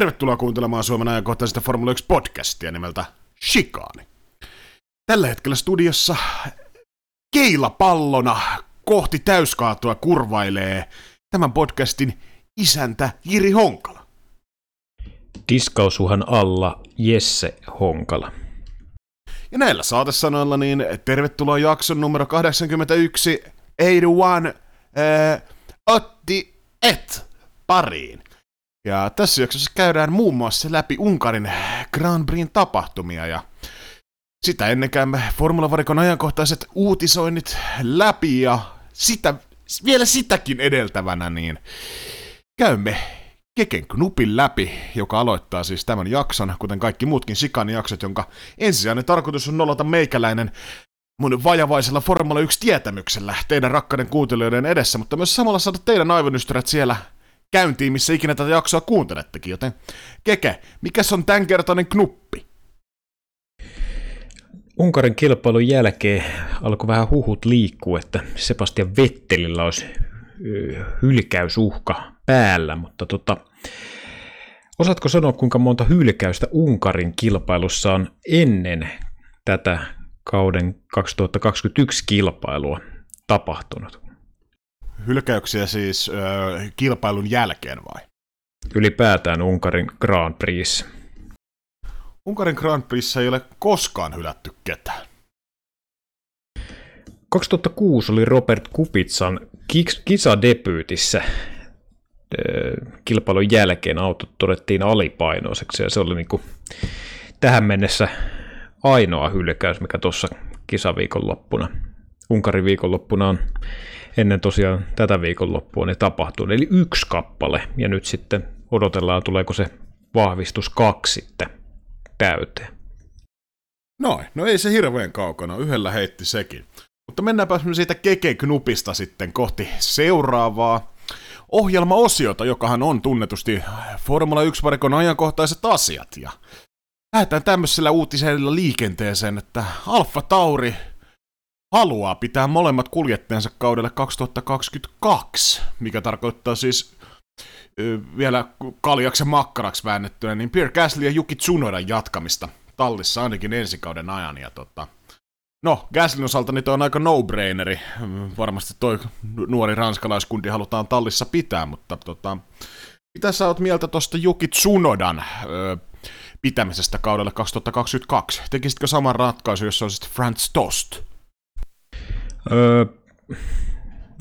Tervetuloa kuuntelemaan Suomen ajankohtaisesta Formula 1 podcastia nimeltä Shikaani. Tällä hetkellä studiossa keilapallona kohti täyskaatua kurvailee tämän podcastin isäntä Jiri Honkala. Diskausuhan alla Jesse Honkala. Ja näillä saatesanoilla niin tervetuloa jakson numero 81, 81, äh, Otti et pariin. Ja tässä jaksossa käydään muun muassa läpi Unkarin Grand Prixin tapahtumia ja sitä ennen käymme Formula-varikon ajankohtaiset uutisoinnit läpi ja sitä, vielä sitäkin edeltävänä niin käymme Keken Knupin läpi, joka aloittaa siis tämän jakson, kuten kaikki muutkin Sikan jaksot, jonka ensisijainen tarkoitus on nollata meikäläinen mun vajavaisella Formula 1-tietämyksellä teidän rakkaiden kuuntelijoiden edessä, mutta myös samalla saada teidän aivonystyrät siellä käyntiin, missä ikinä tätä jaksoa kuuntelettekin, joten Keke, mikä on tämänkertainen knuppi? Unkarin kilpailun jälkeen alkoi vähän huhut liikkua, että Sebastian Vettelillä olisi hylkäysuhka päällä, mutta tota, osaatko sanoa, kuinka monta hylkäystä Unkarin kilpailussa on ennen tätä kauden 2021 kilpailua tapahtunut? Hylkäyksiä siis ö, kilpailun jälkeen vai? Ylipäätään Unkarin Grand Prix. Unkarin Grand Prix ei ole koskaan hylätty ketään. 2006 oli Robert Kupitsan kisadebyytissä kilpailun jälkeen autot todettiin alipainoiseksi ja se oli niin kuin tähän mennessä ainoa hylkäys, mikä tuossa kisaviikonloppuna, Unkarin viikonloppuna on ennen tosiaan tätä viikonloppua ne tapahtuu. Eli yksi kappale, ja nyt sitten odotellaan, tuleeko se vahvistus kaksi sitten täyteen. Noin, no ei se hirveän kaukana, yhdellä heitti sekin. Mutta mennäänpä siitä Keke-knupista sitten kohti seuraavaa ohjelmaosiota, jokahan on tunnetusti Formula 1-varikon ajankohtaiset asiat. Ja lähdetään tämmöisellä uutisella liikenteeseen, että Alfa Tauri haluaa pitää molemmat kuljettajansa kaudelle 2022, mikä tarkoittaa siis vielä kaljaksi makkaraksi väännettynä, niin Pierre Gasly ja Juki Tsunodan jatkamista tallissa ainakin ensi kauden ajan. Ja tota, no, Gaslyn osalta niin on aika no-braineri. Varmasti toi nuori ranskalaiskundi halutaan tallissa pitää, mutta tota, mitä sä oot mieltä tuosta Juki Tsunodan ö, pitämisestä kaudelle 2022? Tekisitkö saman ratkaisun, jos olisit Franz Tost? Öö,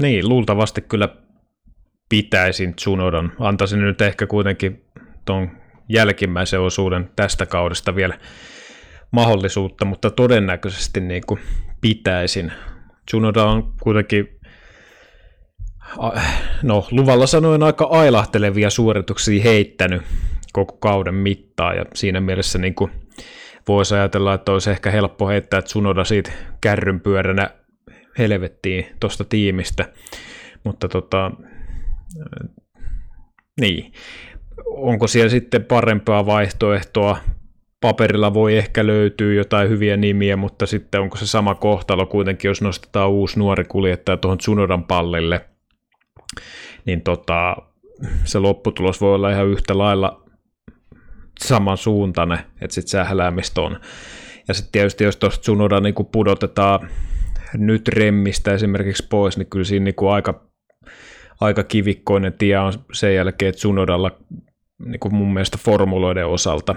niin, luultavasti kyllä pitäisin Tsunodan. Antaisin nyt ehkä kuitenkin tuon jälkimmäisen osuuden tästä kaudesta vielä mahdollisuutta, mutta todennäköisesti niin kuin pitäisin. Tsunoda on kuitenkin no, luvalla sanoen aika ailahtelevia suorituksia heittänyt koko kauden mittaan, ja siinä mielessä niin kuin voisi ajatella, että olisi ehkä helppo heittää Tsunoda siitä kärrynpyöränä helvettiin tuosta tiimistä, mutta tota, niin, onko siellä sitten parempaa vaihtoehtoa? Paperilla voi ehkä löytyä jotain hyviä nimiä, mutta sitten onko se sama kohtalo kuitenkin, jos nostetaan uusi nuori kuljettaja tuohon Tsunodan pallille, niin tota, se lopputulos voi olla ihan yhtä lailla samansuuntainen, että sitten sähläämistä on. Ja sitten tietysti jos tuosta Tsunoda niin pudotetaan nyt remmistä esimerkiksi pois, niin kyllä siinä niin kuin aika, aika kivikkoinen tie on sen jälkeen Tsunodalla niin kuin mun mielestä formuloiden osalta.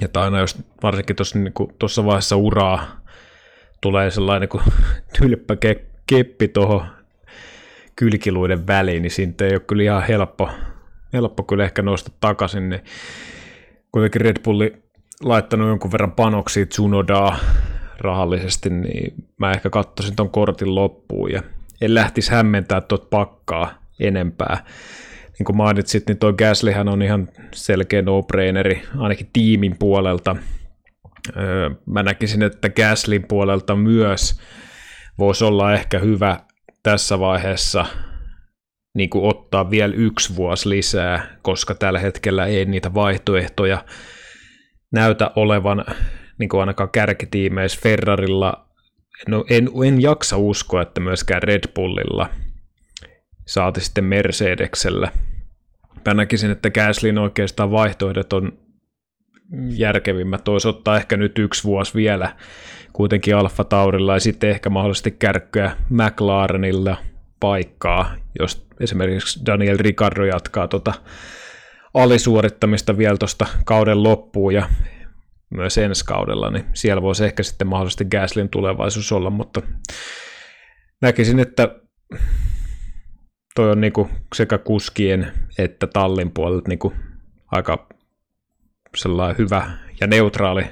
Ja aina jos varsinkin tuossa, niin vaiheessa uraa tulee sellainen niin tylppä keppi tuohon kylkiluiden väliin, niin siitä ei ole kyllä ihan helppo, helppo kyllä ehkä nousta takaisin, niin kuitenkin Red Bulli laittanut jonkun verran panoksia Tsunodaa rahallisesti, niin mä ehkä katsoisin ton kortin loppuun ja en lähtisi hämmentää tuot pakkaa enempää. Niin kuin mainitsit, niin toi Gaslyhän on ihan selkeä no-braineri, ainakin tiimin puolelta. Öö, mä näkisin, että Gaslin puolelta myös voisi olla ehkä hyvä tässä vaiheessa niin kuin ottaa vielä yksi vuosi lisää, koska tällä hetkellä ei niitä vaihtoehtoja näytä olevan niin kuin ainakaan kärkitiimeissä Ferrarilla, no en, en jaksa uskoa, että myöskään Red Bullilla, saati sitten Mercedeksellä mä näkisin, että Gaslin oikeastaan vaihtoehdot on järkevimmät. Olisi ottaa ehkä nyt yksi vuosi vielä kuitenkin Alfa Taurilla ja sitten ehkä mahdollisesti kärkkyä McLarenilla paikkaa, jos esimerkiksi Daniel Ricardo jatkaa tuota alisuorittamista vielä tuosta kauden loppuun ja myös ensi kaudella, niin siellä voisi ehkä sitten mahdollisesti Gaslin tulevaisuus olla, mutta näkisin, että toi on niinku sekä kuskien että tallin puolelta niinku aika sellainen hyvä ja neutraali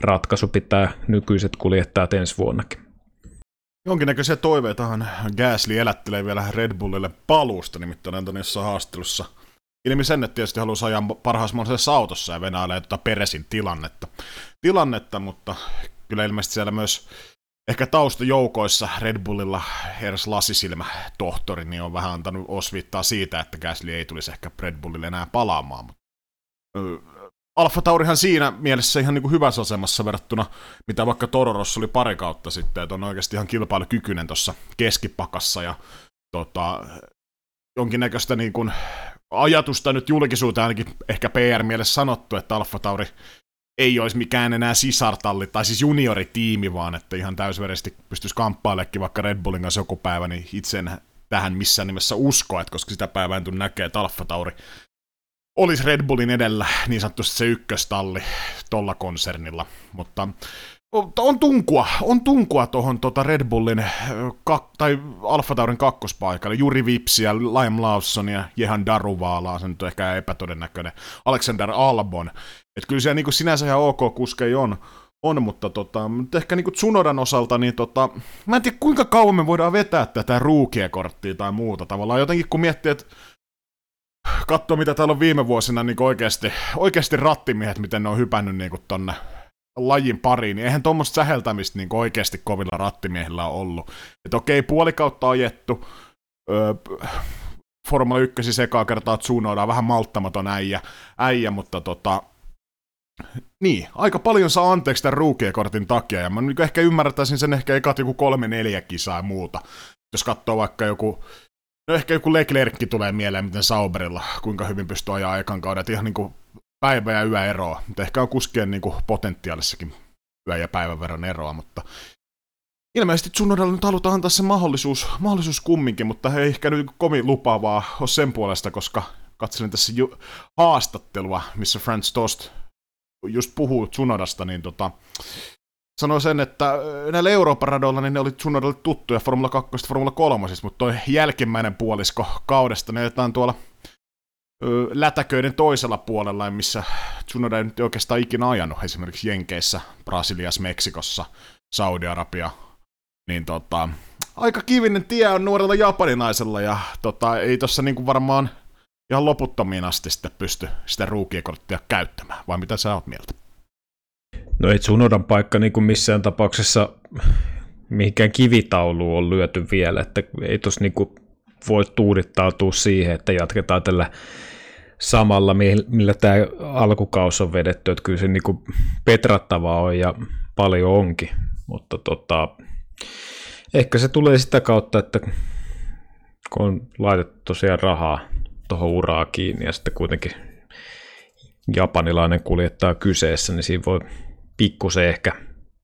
ratkaisu pitää nykyiset kuljettajat ensi vuonnakin. Jonkinnäköisiä toiveitahan Gasly elättelee vielä Red Bullille paluusta, nimittäin Antoni jossain haastelussa ilmi sen, että tietysti haluaisi ajaa parhaassa mahdollisessa autossa ja venailee tuota Peresin tilannetta. tilannetta, mutta kyllä ilmeisesti siellä myös ehkä taustajoukoissa Red Bullilla eräs lasisilmä tohtori niin on vähän antanut osviittaa siitä, että Gasly ei tulisi ehkä Red Bullille enää palaamaan. Alfa Taurihan siinä mielessä ihan niin kuin hyvässä asemassa verrattuna, mitä vaikka Tororossa oli pari kautta sitten, että on oikeasti ihan kilpailukykyinen tuossa keskipakassa ja tota, jonkinnäköistä niin kuin ajatusta nyt julkisuuteen ainakin ehkä PR-mielessä sanottu, että Alfa Tauri ei olisi mikään enää sisartalli, tai siis junioritiimi, vaan että ihan täysverisesti pystyisi kamppailemaan vaikka Red Bullin kanssa joku päivä, niin itse en tähän missään nimessä usko, että koska sitä päivää en näkee, että Alfa Tauri olisi Red Bullin edellä niin sanotusti se ykköstalli tuolla konsernilla, mutta on tunkua, on tunkua tuohon tota Red Bullin kak, tai Alfa Taurin kakkospaikalle. Juri Vipsiä, Liam Lawson ja Jehan Daruvaala, se nyt on ehkä epätodennäköinen, Alexander Albon. Että kyllä siellä niin kuin sinänsä ihan ok kuskei on, on mutta tota, ehkä niin kuin Tsunodan osalta, niin tota, mä en tiedä kuinka kauan me voidaan vetää tätä ruukiekorttia tai muuta. Tavallaan jotenkin kun miettii, että katsoo mitä täällä on viime vuosina niin oikeasti, oikeasti rattimiehet, miten ne on hypännyt niin tonne lajin pariin, niin eihän tuommoista säheltämistä niin oikeasti kovilla rattimiehillä ole ollut. Että okei, puolikautta ajettu, öö, Formula 1 sekaa kertaa Tsunoda, vähän malttamaton äijä, äijä mutta tota, niin, aika paljon saa anteeksi tämän ruukiekortin takia, ja mä niin ehkä ymmärtäisin sen ehkä ekat joku kolme neljä kisaa ja muuta. Jos katsoo vaikka joku, no ehkä joku Leclerc tulee mieleen, miten Sauberilla, kuinka hyvin pystyy ajaa ekan kauden, ihan niin kuin päivä- ja yöeroa, mutta ehkä on kuskien niin kuin potentiaalissakin yö- ja päivän verran eroa, mutta ilmeisesti Tsunodalle nyt halutaan antaa se mahdollisuus, mahdollisuus kumminkin, mutta he ehkä nyt kovin lupaavaa ole sen puolesta, koska katselin tässä ju- haastattelua, missä Franz Tost just puhuu Tsunodasta, niin tota, sanoi sen, että näillä Euroopan radoilla niin ne oli Tsunodalle tuttuja Formula 2 Formula 3, mutta toi jälkimmäinen puolisko kaudesta, ne jätetään tuolla lätäköiden toisella puolella, missä Tsunoda ei nyt oikeastaan ikinä ajanut, esimerkiksi Jenkeissä, Brasiliassa, Meksikossa, Saudi-Arabia, niin tota, aika kivinen tie on nuorella japaninaisella, ja tota, ei tossa niinku varmaan ihan loputtomiin asti sitten pysty sitä ruukiekorttia käyttämään, vai mitä sä oot mieltä? No ei Tsunodan paikka niin kuin missään tapauksessa mihinkään kivitauluun on lyöty vielä, että ei tuossa niin voi tuudittautua siihen, että jatketaan tällä samalla, millä tämä alkukaus on vedetty, että kyllä se niin kuin petrattavaa on ja paljon onkin, mutta tota, ehkä se tulee sitä kautta, että kun on laitettu tosiaan rahaa tuohon uraa kiinni ja sitten kuitenkin japanilainen kuljettaa kyseessä, niin siinä voi pikkusen ehkä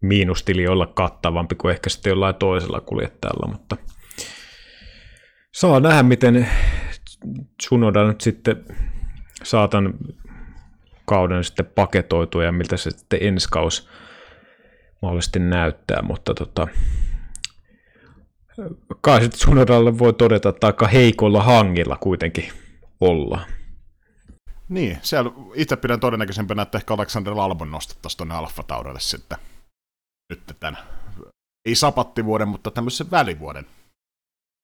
miinustili olla kattavampi kuin ehkä sitten jollain toisella kuljettajalla, mutta saa nähdä, miten Tsunoda nyt sitten saatan kauden sitten paketoitua ja miltä se sitten ensi kaus mahdollisesti näyttää, mutta tota, kai sitten Tsunodalle voi todeta, että aika heikolla hangilla kuitenkin ollaan. Niin, siellä itse pidän todennäköisempänä, että ehkä Alexander Albon nostettaisiin tuonne Alfa-taudelle sitten nyt tämän, ei sapattivuoden, mutta tämmöisen välivuoden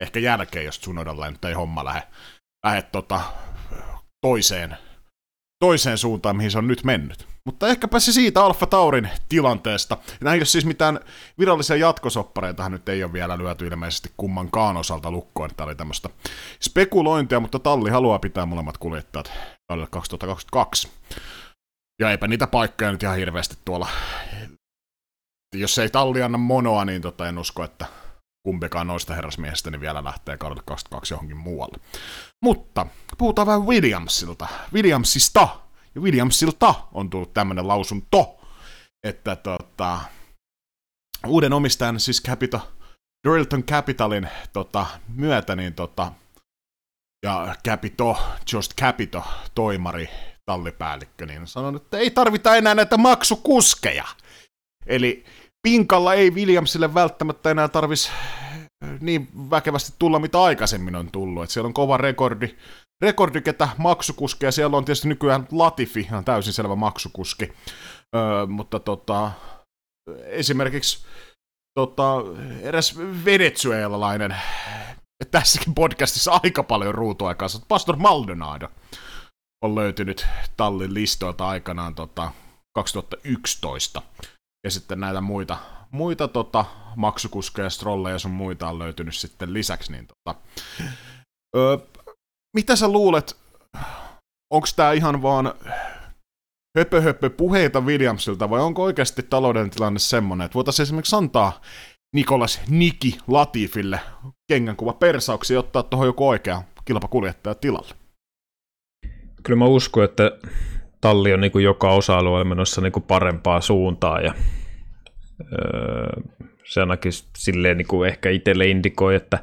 ehkä jälkeen, jos Tsunodalla nyt ei homma lähde, lähde tota, toiseen, toiseen suuntaan, mihin se on nyt mennyt. Mutta ehkäpä se siitä Alfa Taurin tilanteesta. Näin jos siis mitään virallisia jatkosoppareita nyt ei ole vielä lyöty ilmeisesti kummankaan osalta lukkoon. Tämä oli tämmöistä spekulointia, mutta talli haluaa pitää molemmat kuljettajat kaudelle 2022. Ja eipä niitä paikkoja nyt ihan hirveästi tuolla. Jos ei talli anna monoa, niin tota en usko, että kumpikaan noista herrasmiehistä niin vielä lähtee kaudelle 22 johonkin muualle. Mutta puhutaan vähän Williamsilta. Williamsista ja Williamsilta on tullut tämmöinen lausunto, että tota, uuden omistajan, siis Capito, Dorilton Capitalin tota, myötä, niin tota, ja Capito, Just Capito, toimari, tallipäällikkö, niin sanon, että ei tarvita enää näitä maksukuskeja. Eli pinkalla ei Williamsille välttämättä enää tarvis niin väkevästi tulla, mitä aikaisemmin on tullut. Et siellä on kova rekordi, rekordi ketä maksukuskeja. Siellä on tietysti nykyään Latifi, ihan täysin selvä maksukuski. Öö, mutta tota, esimerkiksi tota, eräs venezuelalainen tässäkin podcastissa aika paljon ruutuaikaa. Pastor Maldonado on löytynyt tallin listoilta aikanaan tota, 2011. Ja sitten näitä muita, muita tota, maksukuskeja, strolleja ja sun muita on löytynyt sitten lisäksi. Niin, tota, öö, mitä sä luulet, onko tämä ihan vaan höpö, höpö puheita Williamsilta vai onko oikeasti talouden tilanne semmoinen, että voitaisiin esimerkiksi antaa Nikolas Niki Latifille kengänkuva persauksi ja ottaa tuohon joku oikea kilpakuljettaja tilalle? Kyllä mä uskon, että talli on niin kuin joka osa-alueella menossa niin kuin parempaa suuntaan ja öö, se ainakin silleen niin kuin ehkä itselle indikoi, että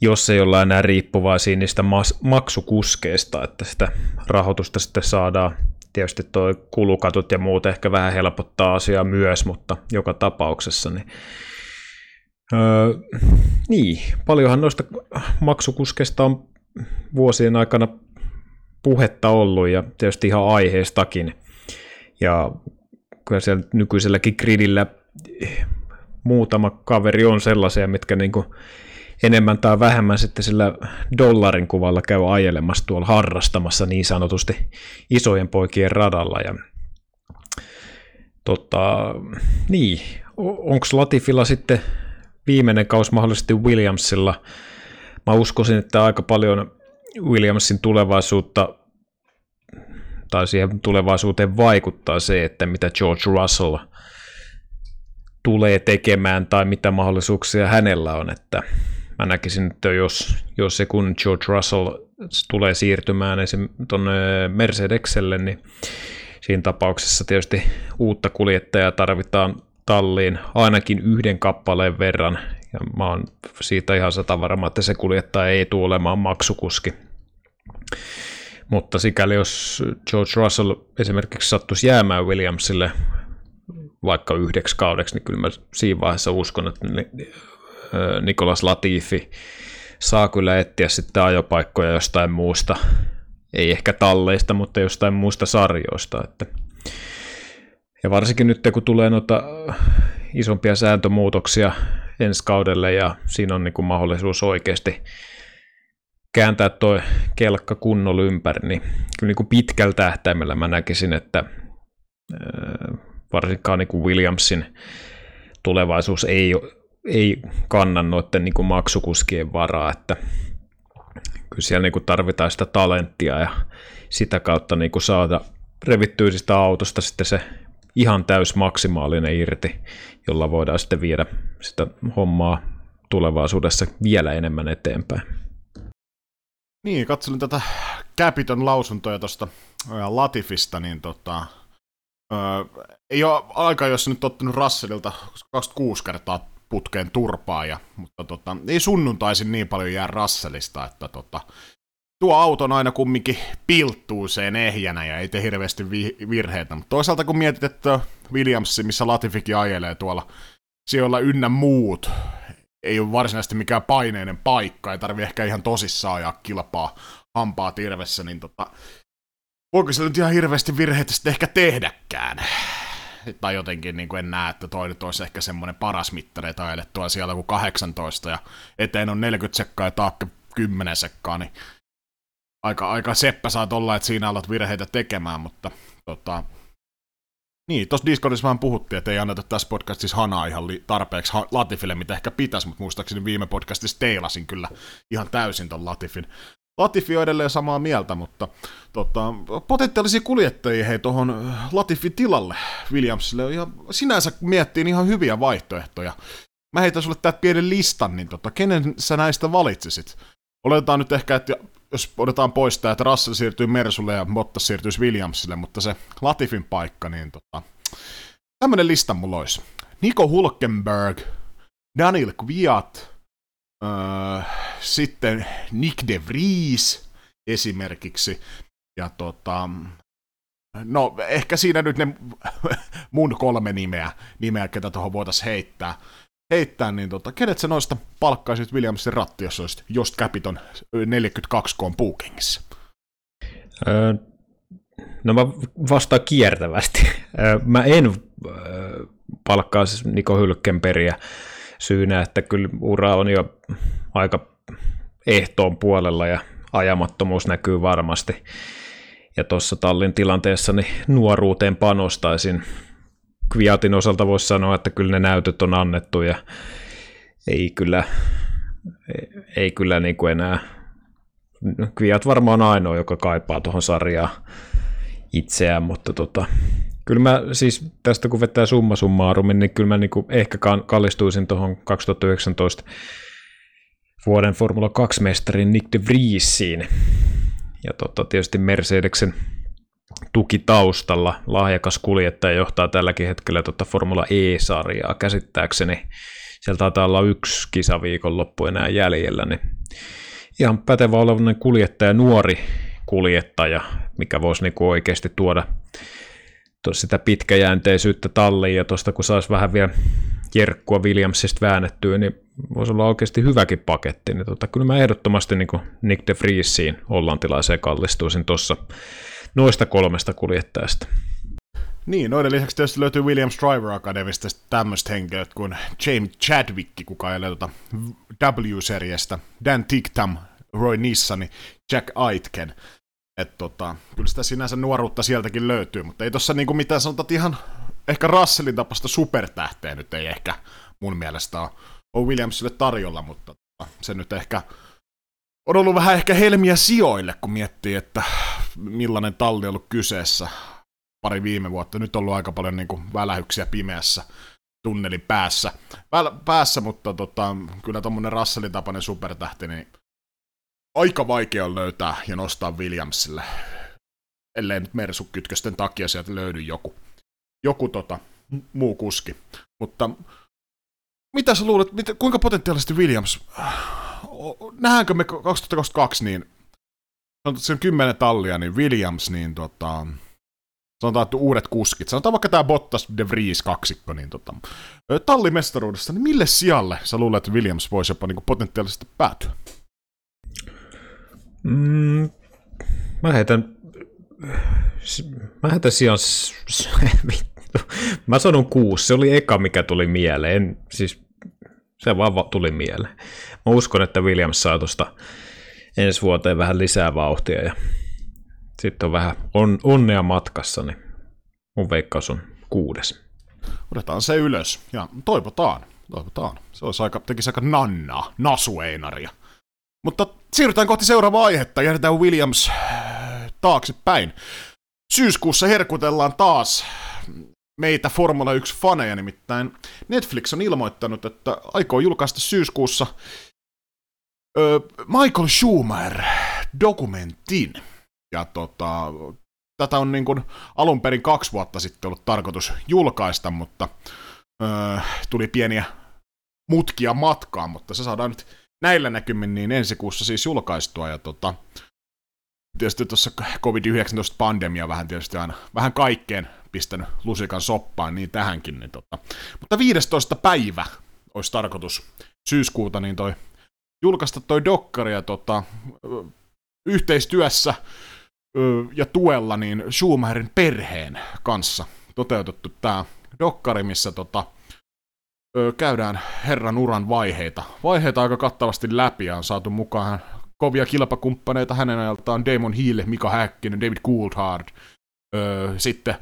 jos ei olla enää riippuvaisia niistä mas- maksukuskeista, että sitä rahoitusta sitten saadaan. Tietysti tuo kulukatut ja muut ehkä vähän helpottaa asiaa myös, mutta joka tapauksessa niin Öö, niin, paljonhan noista maksukuskeista on vuosien aikana puhetta ollut ja tietysti ihan aiheestakin. Ja kyllä siellä nykyiselläkin gridillä muutama kaveri on sellaisia, mitkä niin kuin enemmän tai vähemmän sitten sillä dollarin kuvalla käy ajelemassa tuolla harrastamassa niin sanotusti isojen poikien radalla. Ja, tota, niin, onko Latifilla sitten viimeinen kaus mahdollisesti Williamsilla? Mä uskoisin, että aika paljon Williamsin tulevaisuutta tai siihen tulevaisuuteen vaikuttaa se, että mitä George Russell tulee tekemään tai mitä mahdollisuuksia hänellä on, että mä näkisin, että jos, jos se kun George Russell tulee siirtymään esim. tuonne Mercedekselle, niin siinä tapauksessa tietysti uutta kuljettajaa tarvitaan talliin ainakin yhden kappaleen verran, ja mä oon siitä ihan sata varma, että se kuljettaja ei tule olemaan maksukuski. Mutta sikäli jos George Russell esimerkiksi sattuisi jäämään Williamsille vaikka yhdeksi kaudeksi, niin kyllä mä siinä vaiheessa uskon, että Nikolas Latifi saa kyllä etsiä sitten ajopaikkoja jostain muusta, ei ehkä talleista, mutta jostain muista sarjoista. Että. Ja varsinkin nyt, kun tulee noita isompia sääntömuutoksia ensi kaudelle ja siinä on niin kuin mahdollisuus oikeasti kääntää tuo kelkka kunnolla ympäri, niin kyllä niin kuin pitkällä tähtäimellä mä näkisin, että varsinkaan niin kuin Williamsin tulevaisuus ei, ei kanna noiden niin kuin maksukuskien varaa, että kyllä siellä niin kuin tarvitaan sitä talenttia ja sitä kautta niin kuin saada revittyä sitä autosta sitten se ihan täys maksimaalinen irti, jolla voidaan sitten viedä sitä hommaa tulevaisuudessa vielä enemmän eteenpäin. Niin, katselin tätä Capiton lausuntoja tuosta Latifista, niin tota, öö, ei ole aika, jos nyt ottanut Russellilta 26 kertaa putkeen turpaa, ja, mutta tota, ei sunnuntaisin niin paljon jää Russellista, että tota, tuo auton aina kumminkin pilttuu sen ehjänä ja ei tee hirveästi vi- virheitä. Mutta toisaalta kun mietit, että Williams, missä Latifikin ajelee tuolla siellä ynnä muut, ei ole varsinaisesti mikään paineinen paikka, ei tarvi ehkä ihan tosissaan ajaa kilpaa hampaa tirvessä, niin tota, voiko se nyt ihan hirveästi virheitä sitten ehkä tehdäkään? Tai jotenkin niin kuin en näe, että toi nyt olisi ehkä semmoinen paras mittari, että ajelettua siellä kuin 18 ja eteen on 40 sekkaa ja taakka 10 sekkaa, niin aika, aika seppä saat olla, että siinä alat virheitä tekemään, mutta tota, niin, tuossa Discordissa vähän puhuttiin, että ei anneta tässä podcastissa hanaa ihan li- tarpeeksi ha- Latifille, mitä ehkä pitäisi, mutta muistaakseni viime podcastissa teilasin kyllä ihan täysin ton Latifin. Latifi on edelleen samaa mieltä, mutta tota, potentiaalisia kuljettajia hei tuohon Latifin tilalle Williamsille ja sinänsä miettiin ihan hyviä vaihtoehtoja. mä heitän sulle täältä pienen listan, niin tota, kenen sä näistä valitsisit? Oletetaan nyt ehkä, että jos otetaan pois tämä, että Russell siirtyy Mersulle ja Bottas siirtyisi Williamsille, mutta se Latifin paikka, niin tota, tämmönen lista mulla olisi. Nico Hulkenberg, Daniel Kviat, öö, sitten Nick de Vries esimerkiksi, ja tota, no ehkä siinä nyt ne mun kolme nimeä, nimeä ketä tuohon voitaisiin heittää heittää, niin tota, kenet sä noista palkkaisit Williamsin ratti, jos olisit Just Capiton 42 k bookingissa? No mä vastaan kiertävästi. Mä en palkkaa siis Niko Hylkenperiä syynä, että kyllä ura on jo aika ehtoon puolella ja ajamattomuus näkyy varmasti. Ja tuossa tallin tilanteessa niin nuoruuteen panostaisin Kviatin osalta voisi sanoa, että kyllä ne näytöt on annettu ja ei kyllä, ei, kyllä niin kuin enää, Kviat varmaan ainoa, joka kaipaa tuohon sarjaan itseään, mutta tota, kyllä mä siis tästä kun vetää summa summaarumin, niin kyllä mä niin kuin ehkä kallistuisin tuohon 2019 vuoden Formula 2-mestarin Nick de Vriesiin. Ja tota, tietysti Mercedeksen tuki taustalla. Lahjakas kuljettaja johtaa tälläkin hetkellä tuota Formula E-sarjaa käsittääkseni. Sieltä taitaa olla yksi kisa loppu enää jäljellä, niin ihan pätevä olevainen kuljettaja, nuori kuljettaja, mikä voisi niinku oikeasti tuoda sitä pitkäjänteisyyttä talliin, ja tuosta kun saisi vähän vielä jerkkua Williamsista väännettyä, niin voisi olla oikeasti hyväkin paketti. Niin tota, kyllä mä ehdottomasti niin Nick de Vriesiin hollantilaiseen kallistuisin tuossa noista kolmesta kuljettajasta. Niin, noiden lisäksi tietysti löytyy Williams Driver Academista tämmöistä henkilöt kuin James Chadwick, kuka ei tuota W-seriestä, Dan Ticktam, Roy Nissani, Jack Aitken. että tota, kyllä sitä sinänsä nuoruutta sieltäkin löytyy, mutta ei tossa niinku mitään sanotaan ihan ehkä Russellin tapasta supertähteä nyt ei ehkä mun mielestä ole Williamsille tarjolla, mutta tota, se nyt ehkä on ollut vähän ehkä helmiä sijoille, kun miettii, että millainen talli on ollut kyseessä pari viime vuotta. Nyt on ollut aika paljon niin kuin välähyksiä pimeässä tunnelin päässä, Väl, päässä mutta tota, kyllä tuommoinen Russellin tapainen supertähti, niin aika vaikea on löytää ja nostaa Williamsille, ellei nyt Mersukytkösten takia sieltä löydy joku, joku tota, muu kuski. Mutta mitä sä luulet, mitä, kuinka potentiaalisesti Williams nähdäänkö me 2022 niin, sanotaan, että on kymmenen tallia, niin Williams, niin tota, sanotaan, että uudet kuskit, sanotaan vaikka tämä Bottas De Vries kaksikko, niin tota, tallimestaruudessa, niin mille sijalle sä luulet, että Williams voisi jopa niin potentiaalisesti päätyä? Mm, mä heitän, mä heitän sijaan, mä sanon kuusi, se oli eka mikä tuli mieleen, siis se vaan tuli mieleen. Mä uskon, että Williams saa tuosta ensi vuoteen vähän lisää vauhtia ja sitten on vähän on, onnea matkassa, niin mun veikkaus on kuudes. Otetaan se ylös ja toivotaan, toivotaan. Se olisi aika, tekisi aika nannaa, nasueinaria. Mutta siirrytään kohti seuraavaa aihetta, jätetään Williams taaksepäin. Syyskuussa herkutellaan taas meitä Formula 1-faneja, nimittäin Netflix on ilmoittanut, että aikoo julkaista syyskuussa Michael Schumacher-dokumentin. Ja tota, tätä on niin kuin alun perin kaksi vuotta sitten ollut tarkoitus julkaista, mutta tuli pieniä mutkia matkaan, mutta se saadaan nyt näillä näkymin niin ensi kuussa siis julkaistua. Ja tota, tietysti tuossa COVID-19-pandemia vähän tietysti aina vähän kaikkeen pistänyt lusikan soppaan, niin tähänkin. Niin tota. Mutta 15. päivä olisi tarkoitus syyskuuta niin toi, julkaista toi dokkari ja tota, yhteistyössä ja tuella niin Schumacherin perheen kanssa toteutettu tämä dokkari, missä tota, käydään herran uran vaiheita. Vaiheita aika kattavasti läpi ja on saatu mukaan kovia kilpakumppaneita hänen ajaltaan Damon Hill, Mika Häkkinen, David Coulthard, sitten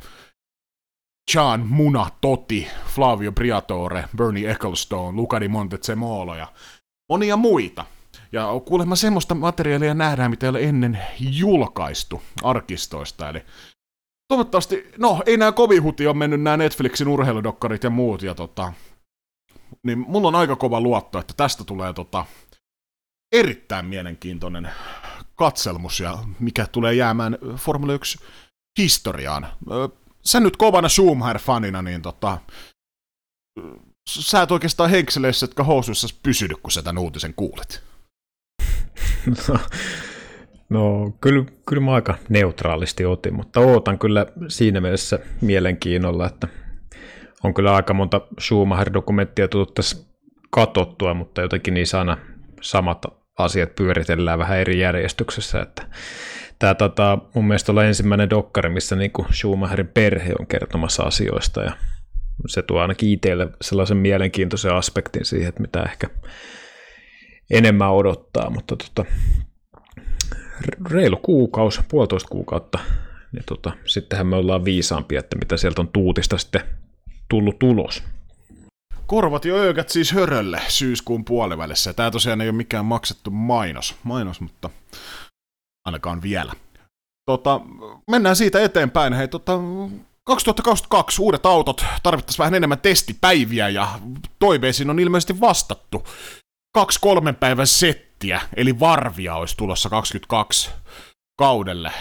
John Muna Totti, Flavio Briatore, Bernie Ecclestone, Luca di Montezemolo ja monia muita. Ja kuulemma semmoista materiaalia nähdään, mitä ei ole ennen julkaistu arkistoista. Eli toivottavasti, no ei nämä kovin huti on mennyt nämä Netflixin urheiludokkarit ja muut. Ja tota, niin mulla on aika kova luotto, että tästä tulee tota, erittäin mielenkiintoinen katselmus ja mikä tulee jäämään Formula 1 historiaan. Sä nyt kovana Schumacher-fanina, niin tota, sä et oikeastaan henkseleissä, jotka housuissa pysynyt, kun sä tämän uutisen kuulet. No, no kyllä, kyllä mä aika neutraalisti otin, mutta ootan kyllä siinä mielessä mielenkiinnolla, että on kyllä aika monta Schumacher-dokumenttia tullut tässä katottua, mutta jotenkin niissä aina samat asiat pyöritellään vähän eri järjestyksessä, että tämä tota, mun mielestä olla ensimmäinen dokkari, missä niinku Schumacherin perhe on kertomassa asioista ja se tuo ainakin itselle sellaisen mielenkiintoisen aspektin siihen, että mitä ehkä enemmän odottaa, mutta tota, reilu kuukausi, puolitoista kuukautta, niin tota, sittenhän me ollaan viisaampia, että mitä sieltä on tuutista sitten tullut tulos. Korvat jo öökät siis hörölle syyskuun puolivälissä. Tämä tosiaan ei ole mikään maksettu mainos, mainos mutta ainakaan vielä. Tota, mennään siitä eteenpäin. Hei, tota, 2022 uudet autot, tarvittaisiin vähän enemmän testipäiviä ja toiveisiin on ilmeisesti vastattu. Kaksi kolmen päivän settiä, eli varvia olisi tulossa 22 kaudelle.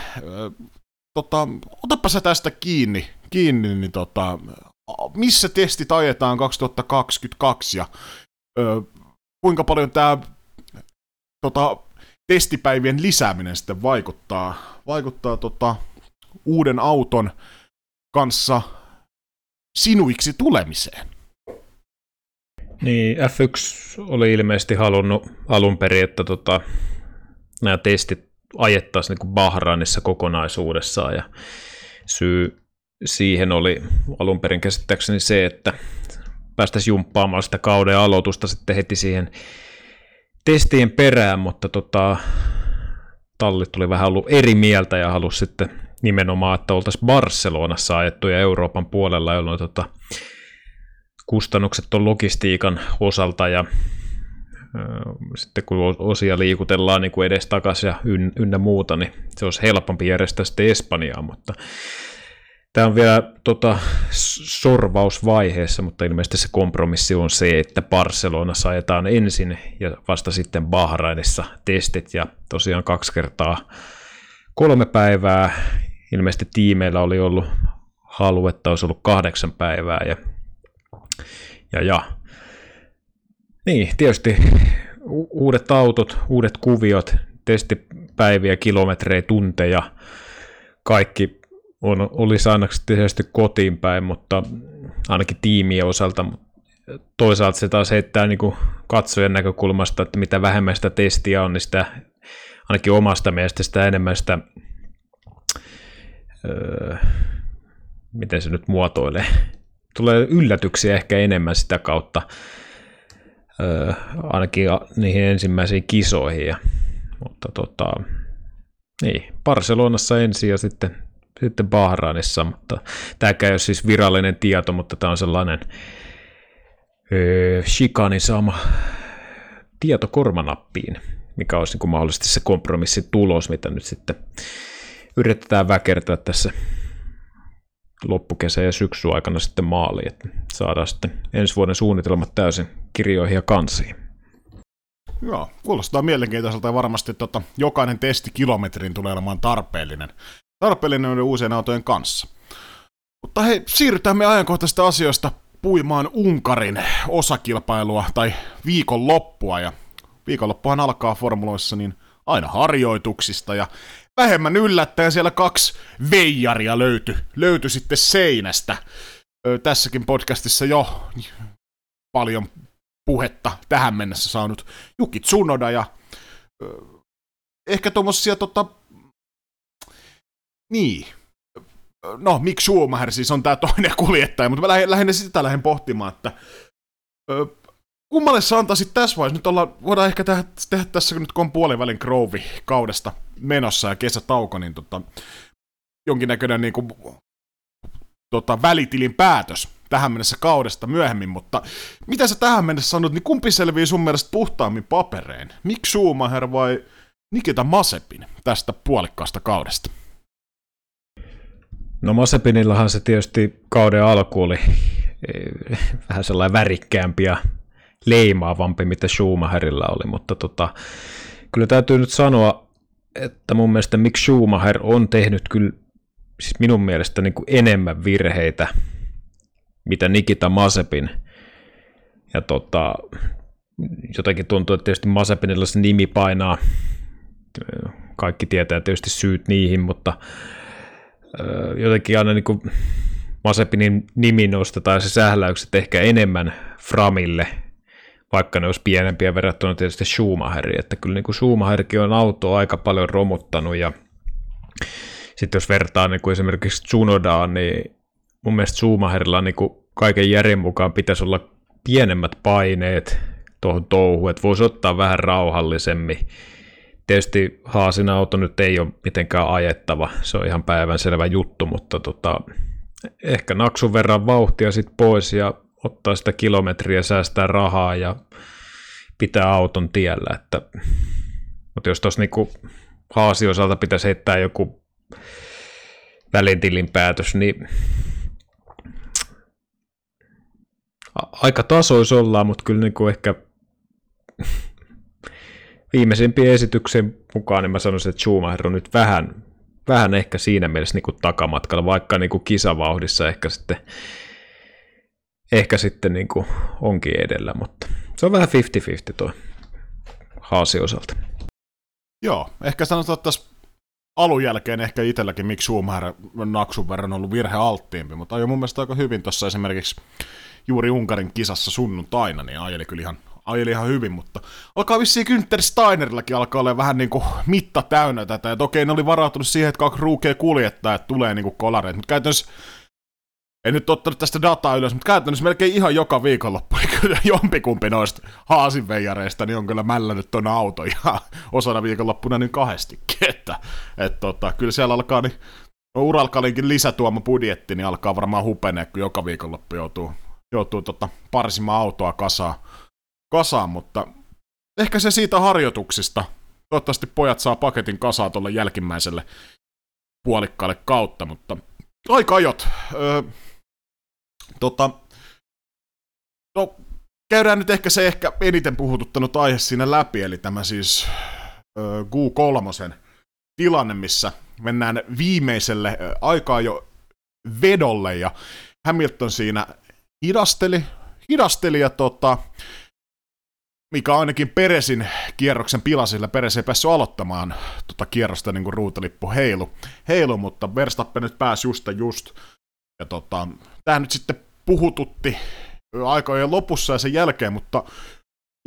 Tota, otapa sä tästä kiinni, kiinni niin tota, missä testit ajetaan 2022 ja ö, kuinka paljon tämä tota, testipäivien lisääminen sitten vaikuttaa, vaikuttaa tota, uuden auton kanssa sinuiksi tulemiseen? Niin, F1 oli ilmeisesti halunnut alun perin, että tota, nämä testit ajettaisiin niin Bahrainissa kokonaisuudessaan ja syy siihen oli alun perin käsittääkseni se, että päästäisiin jumppaamaan sitä kauden aloitusta sitten heti siihen testien perään, mutta tota, tallit tuli vähän ollut eri mieltä ja halusi sitten nimenomaan, että oltaisiin Barcelonassa ajettu ja Euroopan puolella, jolloin tota, kustannukset on logistiikan osalta ja sitten kun osia liikutellaan niin kuin edes takaisin ja ynnä muuta, niin se olisi helpompi järjestää sitten Espanjaa, mutta Tämä on vielä tota, sorvausvaiheessa, mutta ilmeisesti se kompromissi on se, että Barcelonassa ajetaan ensin ja vasta sitten Bahrainissa testit ja tosiaan kaksi kertaa kolme päivää. Ilmeisesti tiimeillä oli ollut halu, että olisi ollut kahdeksan päivää ja, ja, ja. Niin, tietysti uudet autot, uudet kuviot, testipäiviä, kilometrejä, tunteja, kaikki on, olisi ainakin tietysti kotiin päin, mutta ainakin tiimien osalta. Toisaalta se taas heittää niin katsojan näkökulmasta, että mitä vähemmän sitä testiä on, niin sitä ainakin omasta mielestä sitä enemmän sitä, öö, miten se nyt muotoilee, tulee yllätyksiä ehkä enemmän sitä kautta, öö, ainakin niihin ensimmäisiin kisoihin. Ja, mutta tota, niin, Barcelonassa ensin ja sitten sitten Bahrainissa, mutta tämäkään ei ole siis virallinen tieto, mutta tämä on sellainen öö, Shikanin tieto kormanappiin, mikä olisi niin mahdollisesti se kompromissitulos, mitä nyt sitten yritetään väkertää tässä loppukesä ja syksy aikana sitten maaliin, että saadaan sitten ensi vuoden suunnitelmat täysin kirjoihin ja kansiin. Joo, kuulostaa mielenkiintoiselta ja varmasti tota, jokainen testi kilometrin tulee olemaan tarpeellinen tarpeellinen uusien autojen kanssa. Mutta hei, siirrytään me ajankohtaisista asioista puimaan Unkarin osakilpailua tai viikonloppua. Ja viikonloppuhan alkaa formuloissa niin aina harjoituksista ja vähemmän yllättäen siellä kaksi veijaria löytyi, löytyi sitten seinästä. Ö, tässäkin podcastissa jo paljon puhetta tähän mennessä saanut Juki Tsunoda ja ö, ehkä tuommoisia tota, niin. No, miksi Schumacher siis on tämä toinen kuljettaja, mutta mä lähden, lähden sitä lähden pohtimaan, että ö, kummalle sä antaisit tässä vaiheessa? Nyt ollaan, voidaan ehkä tehdä, tehdä tässä, nyt kun on puolivälin Grove kaudesta menossa ja kesätauko, niin tota, jonkinnäköinen niin kuin, tota, välitilin päätös tähän mennessä kaudesta myöhemmin, mutta mitä sä tähän mennessä sanot, niin kumpi selvii sun mielestä puhtaammin papereen? Miksi Schumacher vai Nikita Masepin tästä puolikkaasta kaudesta? No Masepinillahan se tietysti kauden alku oli eh, vähän sellainen värikkäämpi ja leimaavampi, mitä Schumacherilla oli, mutta tota, kyllä täytyy nyt sanoa, että mun mielestä Mick Schumacher on tehnyt kyllä siis minun mielestä niin kuin enemmän virheitä, mitä Nikita Masepin. Ja tota, jotenkin tuntuu, että tietysti Masepinilla se nimi painaa, kaikki tietää tietysti syyt niihin, mutta jotenkin aina niin kuin Masepinin nimi nostetaan se sähläykset ehkä enemmän Framille, vaikka ne olisi pienempiä verrattuna tietysti Schumacheriin, että kyllä niin Schumacherkin on auto aika paljon romuttanut ja sitten jos vertaa niin kuin esimerkiksi Tsunodaan, niin mun mielestä Schumacherilla niin kuin kaiken järjen mukaan pitäisi olla pienemmät paineet tuohon touhuun, että voisi ottaa vähän rauhallisemmin. Tietysti Haasin auto nyt ei ole mitenkään ajettava, se on ihan päivän selvä juttu, mutta tota, ehkä naksun verran vauhtia sitten pois ja ottaa sitä kilometriä, säästää rahaa ja pitää auton tiellä. Että, mutta jos tuossa niinku Haasi osalta pitäisi heittää joku välintilin päätös, niin aika tasois ollaan, mutta kyllä niin kuin ehkä viimeisimpien esityksen mukaan niin mä sanoisin, että Schumacher on nyt vähän, vähän ehkä siinä mielessä niin kuin takamatkalla, vaikka niin kuin kisavauhdissa ehkä sitten, ehkä sitten niin kuin onkin edellä, mutta se on vähän 50-50 tuo Haasi osalta. Joo, ehkä sanotaan, että tässä alun jälkeen ehkä itselläkin miksi Schumacher naksun verran ollut virhe alttiimpi, mutta ajoi mun mielestä aika hyvin tuossa esimerkiksi juuri Unkarin kisassa sunnuntaina, niin ajeli kyllä ihan, ajeli ihan hyvin, mutta alkaa vissiin Günther Steinerillakin alkaa olla vähän niin kuin mitta täynnä tätä, ja okei ne oli varautunut siihen, että kaksi ruukea kuljettaa, että tulee niin kuin kolareita, mutta käytännössä en nyt ottanut tästä dataa ylös, mutta käytännössä melkein ihan joka viikonloppu, niin kyllä jompikumpi noista haasinveijareista niin on kyllä mällännyt tuon auto ihan osana viikonloppuna niin kahdestikin, että et, tota, kyllä siellä alkaa niin Uralkalinkin lisätuoma budjetti, niin alkaa varmaan hupenee, kun joka viikonloppu joutuu, joutuu tota, parsimaan autoa kasaan, kasaan, mutta ehkä se siitä harjoituksista. Toivottavasti pojat saa paketin kasaan tuolle jälkimmäiselle puolikkaalle kautta, mutta aika ajot. Öö, tota, no, käydään nyt ehkä se ehkä eniten puhututtanut aihe siinä läpi, eli tämä siis öö, Q3 tilanne, missä mennään viimeiselle aikaa jo vedolle, ja Hamilton siinä hidasteli, hidasteli ja tota, mikä ainakin Peresin kierroksen pilasilla. Peres ei päässyt aloittamaan tota kierrosta niin kuin ruutalippu heilu, heilu, mutta Verstappen nyt pääsi just just. Ja tota, tämä nyt sitten puhututti aikojen lopussa ja sen jälkeen, mutta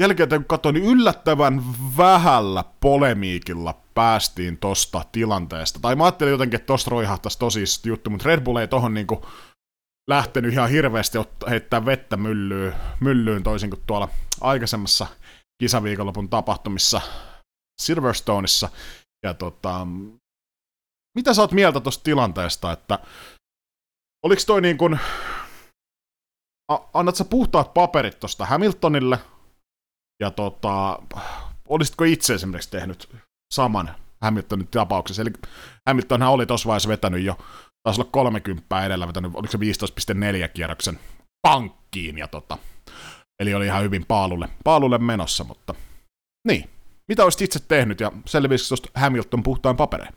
jälkeen kun katsoin, niin yllättävän vähällä polemiikilla päästiin tosta tilanteesta. Tai mä ajattelin jotenkin, että tosta roihahtaisi tosi juttu, mutta Red Bull ei tohon niinku lähtenyt ihan hirveästi heittää vettä myllyyn, myllyyn toisin kuin tuolla aikaisemmassa kisaviikonlopun tapahtumissa Silverstoneissa. Ja tota, mitä sä oot mieltä tuosta tilanteesta, että oliko toi niin kuin, annat sä puhtaat paperit tuosta Hamiltonille, ja tota, olisitko itse esimerkiksi tehnyt saman Hamiltonin tapauksessa, eli Hamiltonhan oli tuossa vaiheessa vetänyt jo taisi olla 30 edellä vetänyt, oliko se 15.4 kierroksen pankkiin, ja tota, eli oli ihan hyvin paalulle, paalulle menossa, mutta niin. Mitä olisit itse tehnyt, ja selvisikö tuosta Hamilton puhtaan papereen?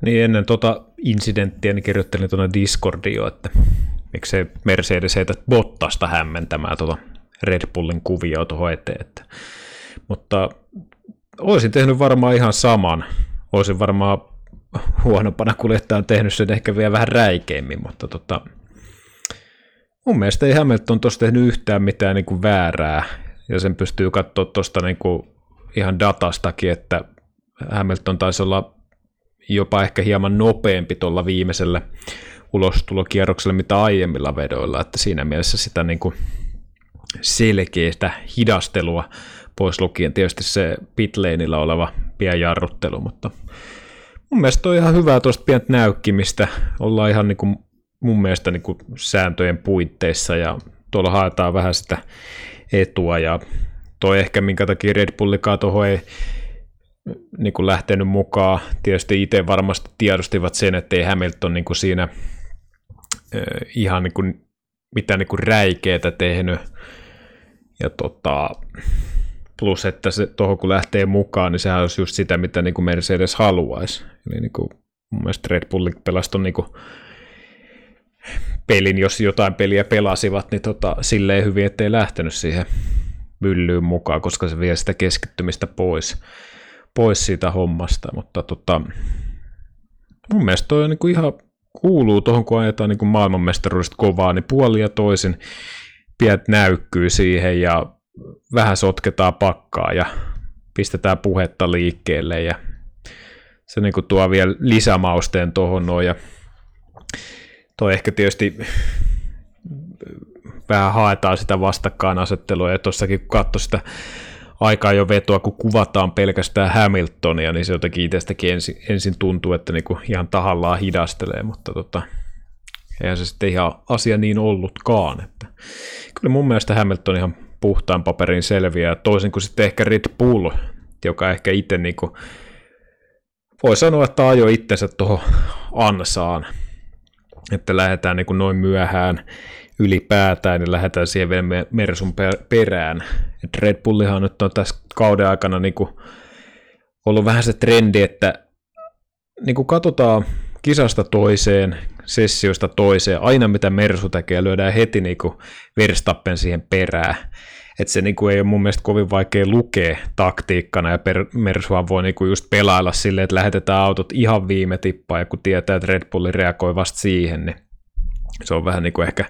Niin ennen tuota incidenttiä niin kirjoittelin tuonne Discordiin jo, että miksei Mercedes heitä Bottasta hämmentämään tuota Red Bullin kuvioa tuohon eteen. Että. Mutta olisin tehnyt varmaan ihan saman. Olisin varmaan huonompana kuljettaja on tehnyt sen ehkä vielä vähän räikeimmin, mutta tota, mun mielestä ei Hamilton tuossa tehnyt yhtään mitään niin kuin väärää, ja sen pystyy katsoa tuosta niin ihan datastakin, että Hamilton taisi olla jopa ehkä hieman nopeampi tuolla viimeisellä ulostulokierroksella mitä aiemmilla vedoilla, että siinä mielessä sitä niin kuin selkeästä hidastelua pois lukien tietysti se pitlaneilla oleva pian jarruttelu, mutta mun mielestä on ihan hyvää tuosta pientä näykkimistä. Ollaan ihan niin kuin mun mielestä niin kuin sääntöjen puitteissa ja tuolla haetaan vähän sitä etua ja toi ehkä minkä takia Red Bullikaan tuohon ei niin kuin lähtenyt mukaan. Tietysti itse varmasti tiedostivat sen, että ei Hamilton niin kuin siinä äh, ihan niin kuin, mitään niin kuin räikeätä tehnyt. ja tota, plus, että se tuohon kun lähtee mukaan, niin sehän olisi just sitä, mitä niin kuin Mercedes haluaisi. Eli niin kuin, mun mielestä Red Bull pelasi niin kuin pelin, jos jotain peliä pelasivat, niin tota, silleen hyvin, ettei lähtenyt siihen myllyyn mukaan, koska se vie sitä keskittymistä pois, pois siitä hommasta, mutta tota, mun mielestä toi on niin kuin ihan kuuluu tuohon, kun ajetaan niin maailmanmestaruudesta kovaa, niin puoli ja toisin piet näykkyy siihen ja vähän sotketaan pakkaa ja pistetään puhetta liikkeelle ja se niin kuin tuo vielä lisämausteen tuohon noin ja toi ehkä tietysti vähän haetaan sitä vastakkainasettelua ja tuossakin kun katsoi sitä aikaa jo vetoa, kun kuvataan pelkästään Hamiltonia, niin se jotenkin itsestäkin ensin, ensin tuntuu, että niinku ihan tahallaan hidastelee, mutta tota, eihän se sitten ihan asia niin ollutkaan. Että kyllä mun mielestä Hamilton ihan puhtaan paperin selviää, toisin kuin sitten ehkä Red Bull, joka ehkä itse niinku, voi sanoa, että ajoi itsensä tuohon ansaan, että lähdetään niin noin myöhään ylipäätään, niin lähdetään siihen vielä Mersun perään. Et Red Bullihan nyt on tässä kauden aikana niin kuin ollut vähän se trendi, että niin kuin katsotaan kisasta toiseen, sessioista toiseen, aina mitä Mersu tekee, lyödään heti niin kuin Verstappen siihen perään. Et se niin kuin ei ole mun mielestä kovin vaikea lukea taktiikkana, ja per, Mersuhan voi niin kuin just pelailla silleen, että lähetetään autot ihan viime tippaan, ja kun tietää, että Red Bulli reagoi vasta siihen, niin se on vähän niin kuin ehkä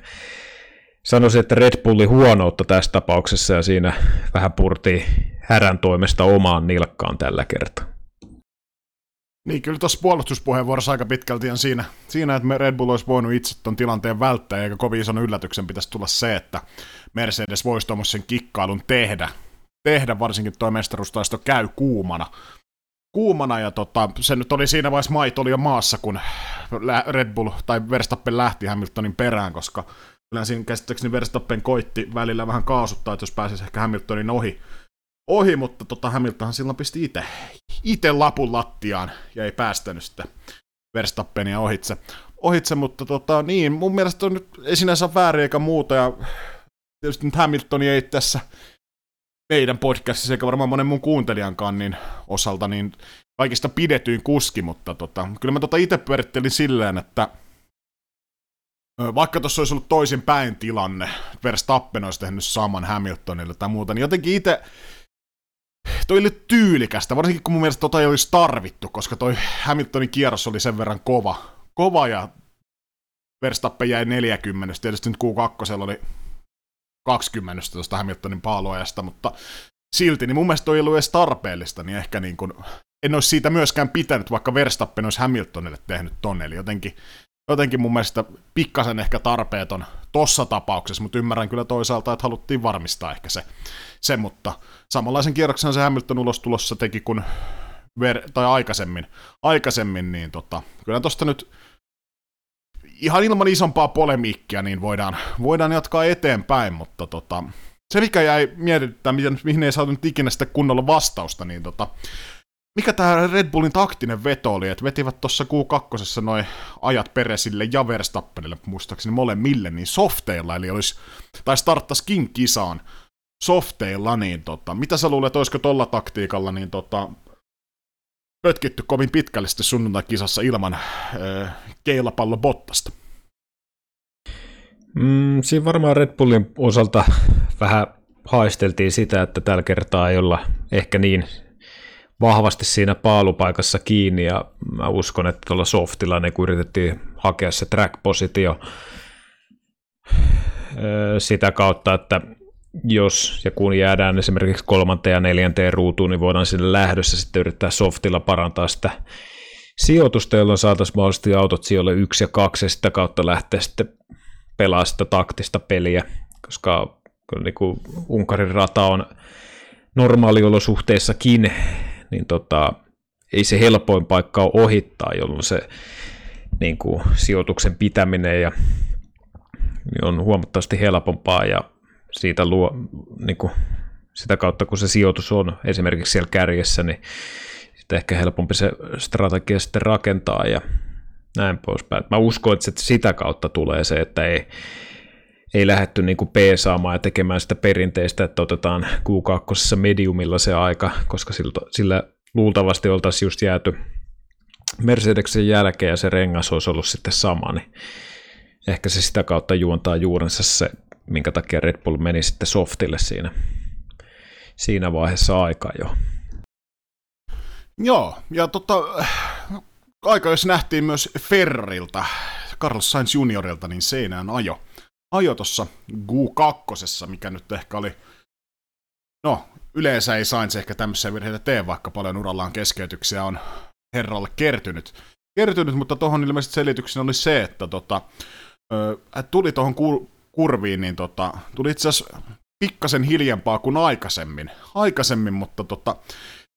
sanoisin, että Red Bullin huonoutta tässä tapauksessa ja siinä vähän purtii härän toimesta omaan nilkkaan tällä kertaa. Niin, kyllä tuossa puolustuspuheenvuorossa aika pitkälti on siinä, siinä, että Red Bull olisi voinut itse tuon tilanteen välttää, eikä kovin ison yllätyksen pitäisi tulla se, että Mercedes voisi tuommoisen kikkailun tehdä, tehdä varsinkin tuo mestaruustaisto käy kuumana. Kuumana, ja tota, se nyt oli siinä vaiheessa maito oli jo maassa, kun Red Bull tai Verstappen lähti Hamiltonin perään, koska Kyllä siinä käsittääkseni Verstappen koitti välillä vähän kaasuttaa, että jos pääsisi ehkä Hamiltonin ohi, ohi mutta tota Hamiltonhan silloin pisti itse, itse lapun lattiaan ja ei päästänyt sitä Verstappenia ohitse. ohitse mutta tota, niin, mun mielestä on nyt ei sinänsä väärin eikä muuta, ja tietysti nyt Hamiltoni ei tässä meidän podcastissa, eikä varmaan monen mun kuuntelijankaan niin osalta, niin kaikista pidetyin kuski, mutta tota, kyllä mä tota itse pyörittelin silleen, että vaikka tuossa olisi ollut toisin päin tilanne, Verstappen olisi tehnyt saman Hamiltonille tai muuta, niin jotenkin itse toi oli tyylikästä, varsinkin kun mun mielestä tota ei olisi tarvittu, koska toi Hamiltonin kierros oli sen verran kova, kova ja Verstappen jäi 40, tietysti nyt Q2 oli 20 tuosta Hamiltonin paaluajasta, mutta silti, niin mun mielestä toi ei ollut edes tarpeellista, niin ehkä niin kuin, en olisi siitä myöskään pitänyt, vaikka Verstappen olisi Hamiltonille tehnyt tonne, eli jotenkin jotenkin mun mielestä pikkasen ehkä tarpeeton tossa tapauksessa, mutta ymmärrän kyllä toisaalta, että haluttiin varmistaa ehkä se, se mutta samanlaisen kierroksen se Hamilton ulostulossa teki kuin ver- tai aikaisemmin, aikaisemmin niin tota, kyllä tosta nyt ihan ilman isompaa polemiikkia niin voidaan, voidaan jatkaa eteenpäin, mutta tota, se mikä jäi mietityttää, mihin ei saatu nyt ikinä sitä kunnolla vastausta, niin tota, mikä tämä Red Bullin taktinen veto oli, että vetivät tuossa Q2 noin ajat Peresille ja Verstappenille, muistaakseni molemmille, niin softeilla, eli olisi, tai starttaskin kisaan softeilla, niin tota, mitä sä luulet, olisiko tolla taktiikalla, niin tota, pötkitty kovin pitkälle sitten sunnuntai-kisassa ilman äh, keilapallo Bottasta? Mm, siinä varmaan Red Bullin osalta vähän haisteltiin sitä, että tällä kertaa ei olla ehkä niin vahvasti siinä paalupaikassa kiinni ja mä uskon, että tuolla softilla ne kun yritettiin hakea se track-positio sitä kautta, että jos ja kun jäädään esimerkiksi kolmanteen ja neljänteen ruutuun, niin voidaan sinne lähdössä sitten yrittää softilla parantaa sitä sijoitusta, jolloin saataisiin mahdollisesti autot sijoille yksi ja kaksi ja sitä kautta lähteä sitten pelaa sitä taktista peliä, koska niin kuin Unkarin rata on normaaliolosuhteissakin niin tota, ei se helpoin paikka ole ohittaa, jolloin se niin kuin, sijoituksen pitäminen ja, niin on huomattavasti helpompaa ja siitä luo, niin kuin, sitä kautta kun se sijoitus on esimerkiksi siellä kärjessä, niin sitten ehkä helpompi se strategia sitten rakentaa ja näin poispäin. Mä uskon, että sitä kautta tulee se, että ei, ei lähdetty niin peesaamaan ja tekemään sitä perinteistä, että otetaan Q2 mediumilla se aika, koska sillä, sillä luultavasti oltaisiin just jääty Mercedeksen jälkeen ja se rengas olisi ollut sitten sama, niin ehkä se sitä kautta juontaa juurensa se, minkä takia Red Bull meni sitten softille siinä, siinä vaiheessa aikaa jo. Joo, ja tota, aika jos nähtiin myös Ferrarilta, Carlos Sainz juniorilta, niin seinään ajo. Ajo tuossa Q2, mikä nyt ehkä oli, no yleensä ei Sainz ehkä tämmöisiä virheitä tee, vaikka paljon urallaan keskeytyksiä on herralle kertynyt. Kertynyt, mutta tuohon ilmeisesti selityksenä oli se, että tota, tuli tuohon kurviin, niin tota, tuli itse asiassa pikkasen hiljempaa kuin aikaisemmin. Aikaisemmin, mutta tota,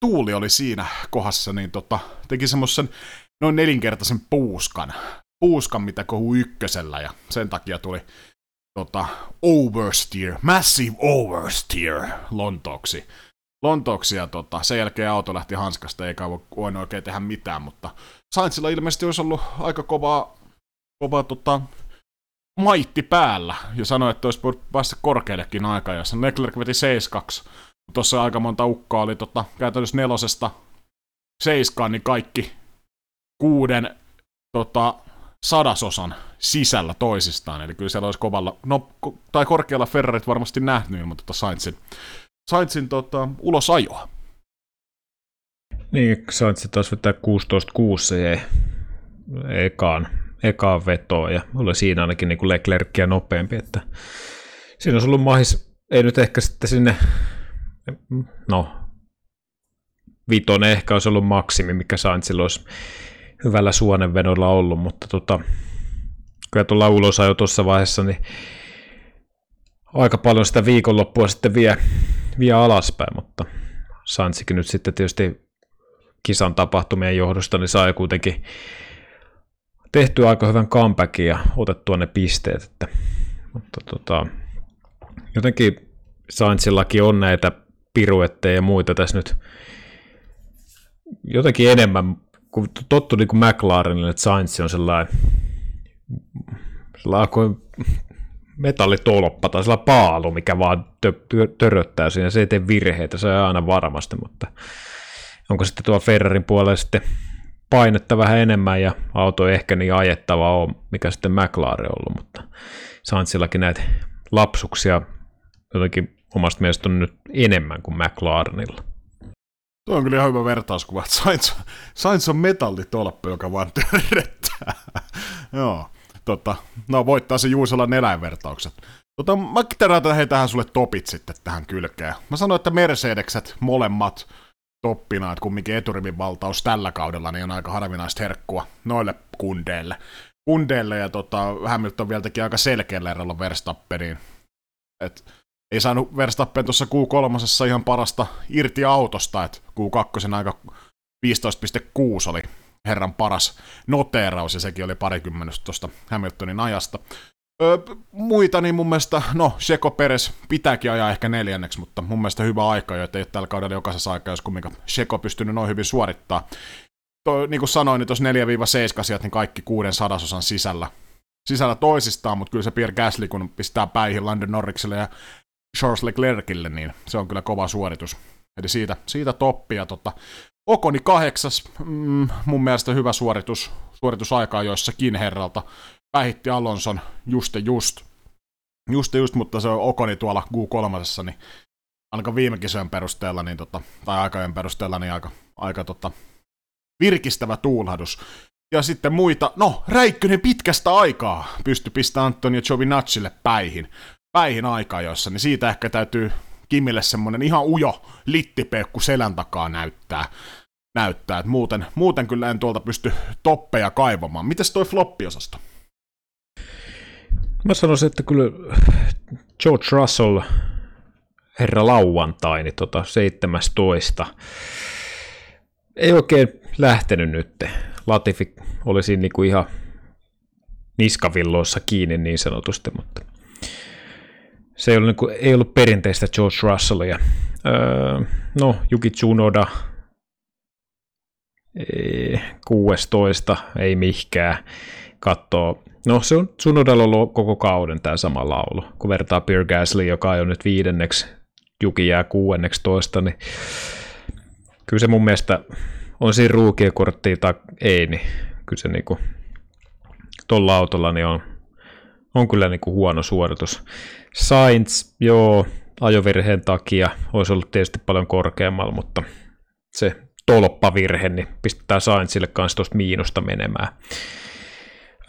tuuli oli siinä kohdassa, niin tota, teki semmoisen noin nelinkertaisen puuskan. Puuskan, mitä kohu ykkösellä, ja sen takia tuli tota, oversteer, massive oversteer Lontooksi. Lontooksi ja tota, sen jälkeen auto lähti hanskasta, eikä voinut oikein tehdä mitään, mutta Sainzilla ilmeisesti olisi ollut aika kovaa, kovaa tota, maitti päällä ja sanoi, että olisi voinut päästä korkeallekin aika, ja sen Leclerc veti 7-2. Tuossa aika monta ukkaa oli tota, käytännössä nelosesta seiskaan, niin kaikki kuuden tota, sadasosan sisällä toisistaan. Eli kyllä siellä olisi kovalla, no, tai korkealla Ferrarit varmasti nähnyt, mutta tota Sainzin, Sainzin tota, ulos ajoa. Niin, Sainz taas vetää 16-6 se ekaan, ekaan vetoon, ja oli siinä ainakin niin kuin Leclercia nopeampi, että siinä olisi ollut mahis, ei nyt ehkä sitten sinne, no, vitonen ehkä olisi ollut maksimi, mikä Sainzilla olisi hyvällä suonenvedolla ollut, mutta tota, kyllä tuolla ulos jo tuossa vaiheessa, niin aika paljon sitä viikonloppua sitten vie, vie alaspäin, mutta Sansikin nyt sitten tietysti kisan tapahtumien johdosta, niin sai kuitenkin tehty aika hyvän comebackin ja otettua ne pisteet, että, mutta tota, jotenkin Sainzillakin on näitä piruetteja ja muita tässä nyt jotenkin enemmän kun tottu niin kuin McLarenille, että Sainz on sellainen, sellainen metallitolppa tai sellainen paalu, mikä vaan tö- töröttää siinä, se ei tee virheitä, se on aina varmasti, mutta onko sitten tuo Ferrarin puolella sitten painetta vähän enemmän ja auto ei ehkä niin ajettava on, mikä sitten McLaren on ollut, mutta Sainzillakin näitä lapsuksia jotenkin omasta mielestä on nyt enemmän kuin McLarenilla. Tuo on kyllä ihan hyvä vertauskuva, että Sainz, Sainz on metallitolppa, joka vaan törrettää. Joo, tota, no voittaa se Juusolan eläinvertaukset. Tota, mä terätän hei tähän sulle topit sitten tähän kylkeen. Mä sanoin, että Mercedekset molemmat toppina, että kumminkin eturivin valtaus tällä kaudella niin on aika harvinaista herkkua noille kundeille. Kundeille ja tota, Hamilton vielä teki aika selkeällä erolla Verstappeniin. Et ei saanut Verstappen tuossa Q3 ihan parasta irti autosta, että Q2 aika 15.6 oli herran paras noteeraus, ja sekin oli parikymmentä tuosta Hamiltonin ajasta. Öö, muita, niin mun mielestä, no, Seko Peres pitääkin ajaa ehkä neljänneksi, mutta mun mielestä hyvä aika jo, että ei ole tällä kaudella jokaisessa aikaa, jos kumminkaan Seko pystynyt noin hyvin suorittaa. To, niin kuin sanoin, niin tuossa 4-7 sieltä, niin kaikki kuuden sadasosan sisällä, sisällä toisistaan, mutta kyllä se Pierre Gasly, kun pistää päihin London Norrikselle ja Charles Leclercille, niin se on kyllä kova suoritus. Eli siitä, siitä toppia. Tota, Okoni kahdeksas, mm, mun mielestä hyvä suoritus, suoritusaikaa joissakin herralta. Päihitti Alonson just just. Just just, mutta se on Okoni tuolla Q3, niin ainakaan viime kisojen perusteella, niin tota, tai aikojen perusteella, niin aika, aika tota, virkistävä tuulahdus. Ja sitten muita, no Räikkönen pitkästä aikaa pystyi pistämään Antonio Giovinacille päihin päihin jossa, niin siitä ehkä täytyy Kimille semmonen ihan ujo littipeukku selän takaa näyttää. näyttää. Et muuten, muuten kyllä en tuolta pysty toppeja kaivamaan. Mites toi floppiosasto? Mä sanoisin, että kyllä George Russell, herra lauantai, niin tota 17. Ei oikein lähtenyt nyt. Latifi oli siinä niinku ihan niskavilloissa kiinni niin sanotusti, mutta se ei ollut, niin kuin, ei ollut perinteistä George Russellia. Öö, no, Yuki Tsunoda, 16, ei mihkään, katsoo No se on Sunodalla ollut koko kauden tämä sama laulu. Kun vertaa Pierre Gasly, joka on nyt viidenneksi, Juki jää kuudenneksi toista, niin kyllä se mun mielestä on siinä ruukien korttia tai ei, niin kyllä se niinku tuolla autolla niin on, on kyllä niinku huono suoritus. Sainz, joo, ajovirheen takia olisi ollut tietysti paljon korkeammalla, mutta se tolppavirhe, niin pistetään Sainzille kanssa tuosta miinusta menemään.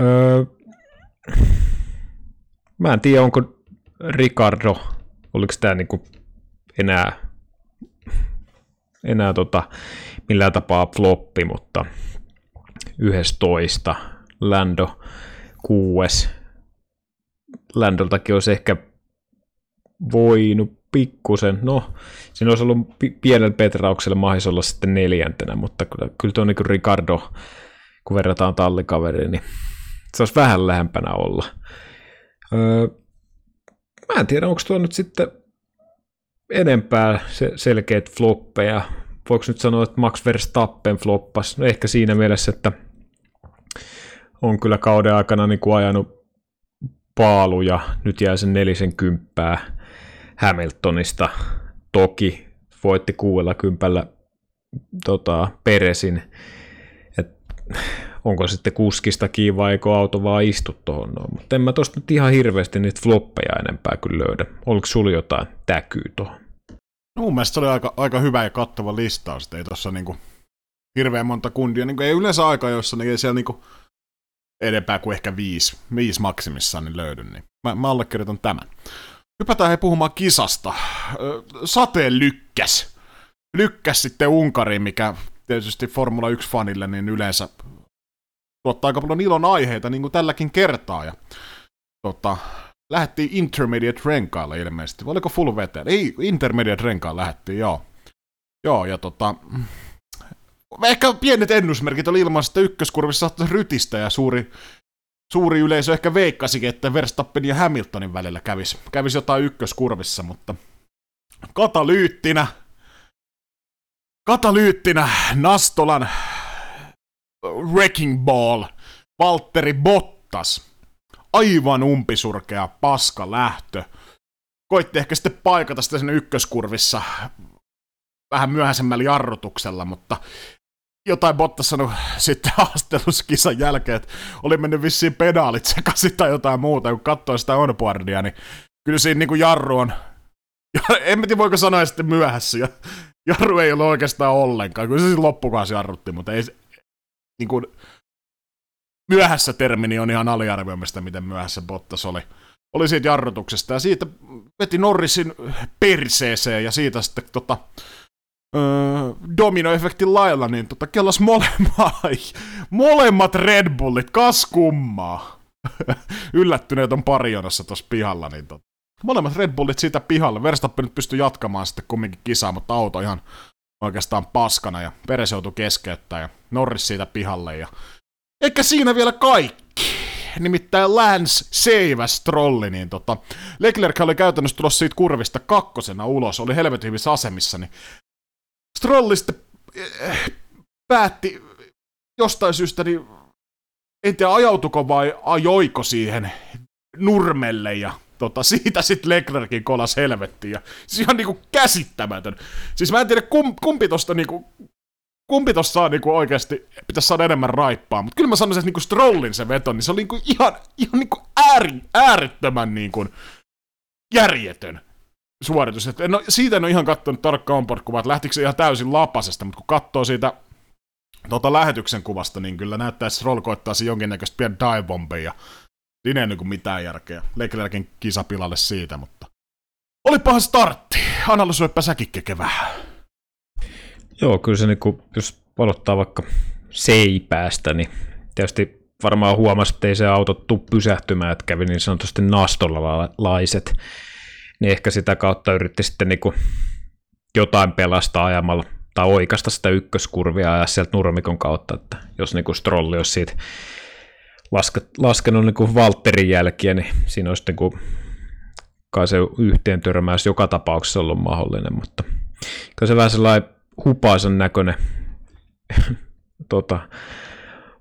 Öö, mä en tiedä, onko Ricardo, oliko tämä niinku enää, enää tota, millään tapaa floppi, mutta 11, Lando 6. Landoltakin olisi ehkä voinut pikkusen, no siinä olisi ollut pienellä petrauksella mahis olla sitten neljäntenä, mutta kyllä, kyllä tuo niin Ricardo, kun verrataan tallikaveriin, niin se olisi vähän lähempänä olla. Öö, mä en tiedä, onko tuo nyt sitten enempää se, selkeät floppeja. Voiko nyt sanoa, että Max Verstappen floppas? No ehkä siinä mielessä, että on kyllä kauden aikana niin kuin ajanut paaluja, nyt jää sen nelisen kymppää Hamiltonista. Toki voitti kuudella kympällä tota, Peresin. Et, onko sitten kuskista kiinni vai eikö auto vaan istu tuohon noin. Mutta en mä tosta nyt ihan hirveästi niitä floppeja enempää kyllä löydä. Oliko sulla jotain täkyy tuohon? No mun mielestä se oli aika, aika hyvä ja kattava listaus. Ei tuossa niinku hirveän monta kundia. Niinku ei yleensä aika, jossa ei siellä niinku enempää kuin ehkä viisi, viisi maksimissaan niin löydy. Niin mä, mä allekirjoitan tämän. Hypätään he puhumaan kisasta. Sateen lykkäs. Lykkäs sitten Unkariin, mikä tietysti Formula 1-fanille niin yleensä tuottaa aika paljon ilon aiheita, niin kuin tälläkin kertaa. Ja, tota, lähettiin intermediate renkaalle ilmeisesti. Oliko full veteen? Ei, intermediate renkaan lähettiin, joo. Joo, ja tota... Ehkä pienet ennusmerkit oli ilman, että ykköskurvissa saattaisi rytistä ja suuri suuri yleisö ehkä veikkasikin, että Verstappen ja Hamiltonin välillä kävisi, kävisi jotain ykköskurvissa, mutta katalyyttinä, katalyyttinä Nastolan Wrecking Ball, Valtteri Bottas, aivan umpisurkea paska lähtö. Koitti ehkä sitten paikata sitä sen ykköskurvissa vähän myöhäisemmällä jarrutuksella, mutta jotain Bottas sanoi sitten haasteluskisan jälkeen, että oli mennyt vissiin pedaalit sekaisin tai jotain muuta, kun katsoi sitä onboardia, niin kyllä siinä niin kuin jarru on, en tiedä voiko sanoa sitten myöhässä, ja jarru ei ole oikeastaan ollenkaan, kyllä se siis loppukausi jarrutti, mutta ei niin kuin, myöhässä termini on ihan aliarvioimista, miten myöhässä Bottas oli, oli siitä jarrutuksesta, ja siitä veti Norrisin perseeseen, ja siitä sitten tota, öö, dominoefektin lailla, niin tota, kellas molemmat, molemmat Red Bullit, kas kummaa. Yllättyneet on parionassa tuossa pihalla, niin tota, molemmat Red Bullit siitä pihalla. Verstappen nyt pystyi jatkamaan sitten kumminkin kisaa, mutta auto ihan oikeastaan paskana ja Peres joutui keskeyttää ja Norris siitä pihalle. Ja... Eikä siinä vielä kaikki. Nimittäin Lance seiväs trolli, niin tota, Leclerc oli käytännössä tulossa siitä kurvista kakkosena ulos, oli helvetin hyvissä asemissa, niin Strolli sitten eh, päätti jostain syystä, niin en tiedä ajautuko vai ajoiko siihen nurmelle ja tota, siitä sitten Leclerkin kolas helvettiin. Ja, siis ihan niinku käsittämätön. Siis mä en tiedä kum, kumpi tosta niinku, kumpi tossa saa niinku oikeasti, pitäisi saada enemmän raippaa, mutta kyllä mä sanoisin, että niinku Strollin se veto, niin se oli niinku ihan, ihan niinku ääri, äärettömän niinku järjetön suoritus. Et no, siitä en ole ihan katsonut tarkka onboard että lähtikö se ihan täysin lapasesta, mutta kun katsoo siitä tota lähetyksen kuvasta, niin kyllä näyttää, että Stroll koittaisi jonkinnäköistä pian dive ja siinä ei niin mitään järkeä. Leclerkin kisapilalle siitä, mutta olipahan startti. Analysoipa säkin vähän. Joo, kyllä se niin kuin, jos aloittaa vaikka seipäästä, niin tietysti varmaan huomasi, että ei se auto tuu pysähtymään, että kävi niin sanotusti nastolalaiset niin ehkä sitä kautta yritti sitten niin jotain pelastaa ajamalla tai oikasta sitä ykköskurvia ja sieltä nurmikon kautta, että jos niin Strolli olisi siitä laske, laskenut niin kuin Valtterin jälkiä, niin siinä olisi niin kuin, kai se yhteen törmäys joka tapauksessa ollut mahdollinen, mutta kyllä se vähän sellainen hupaisan näköinen tota,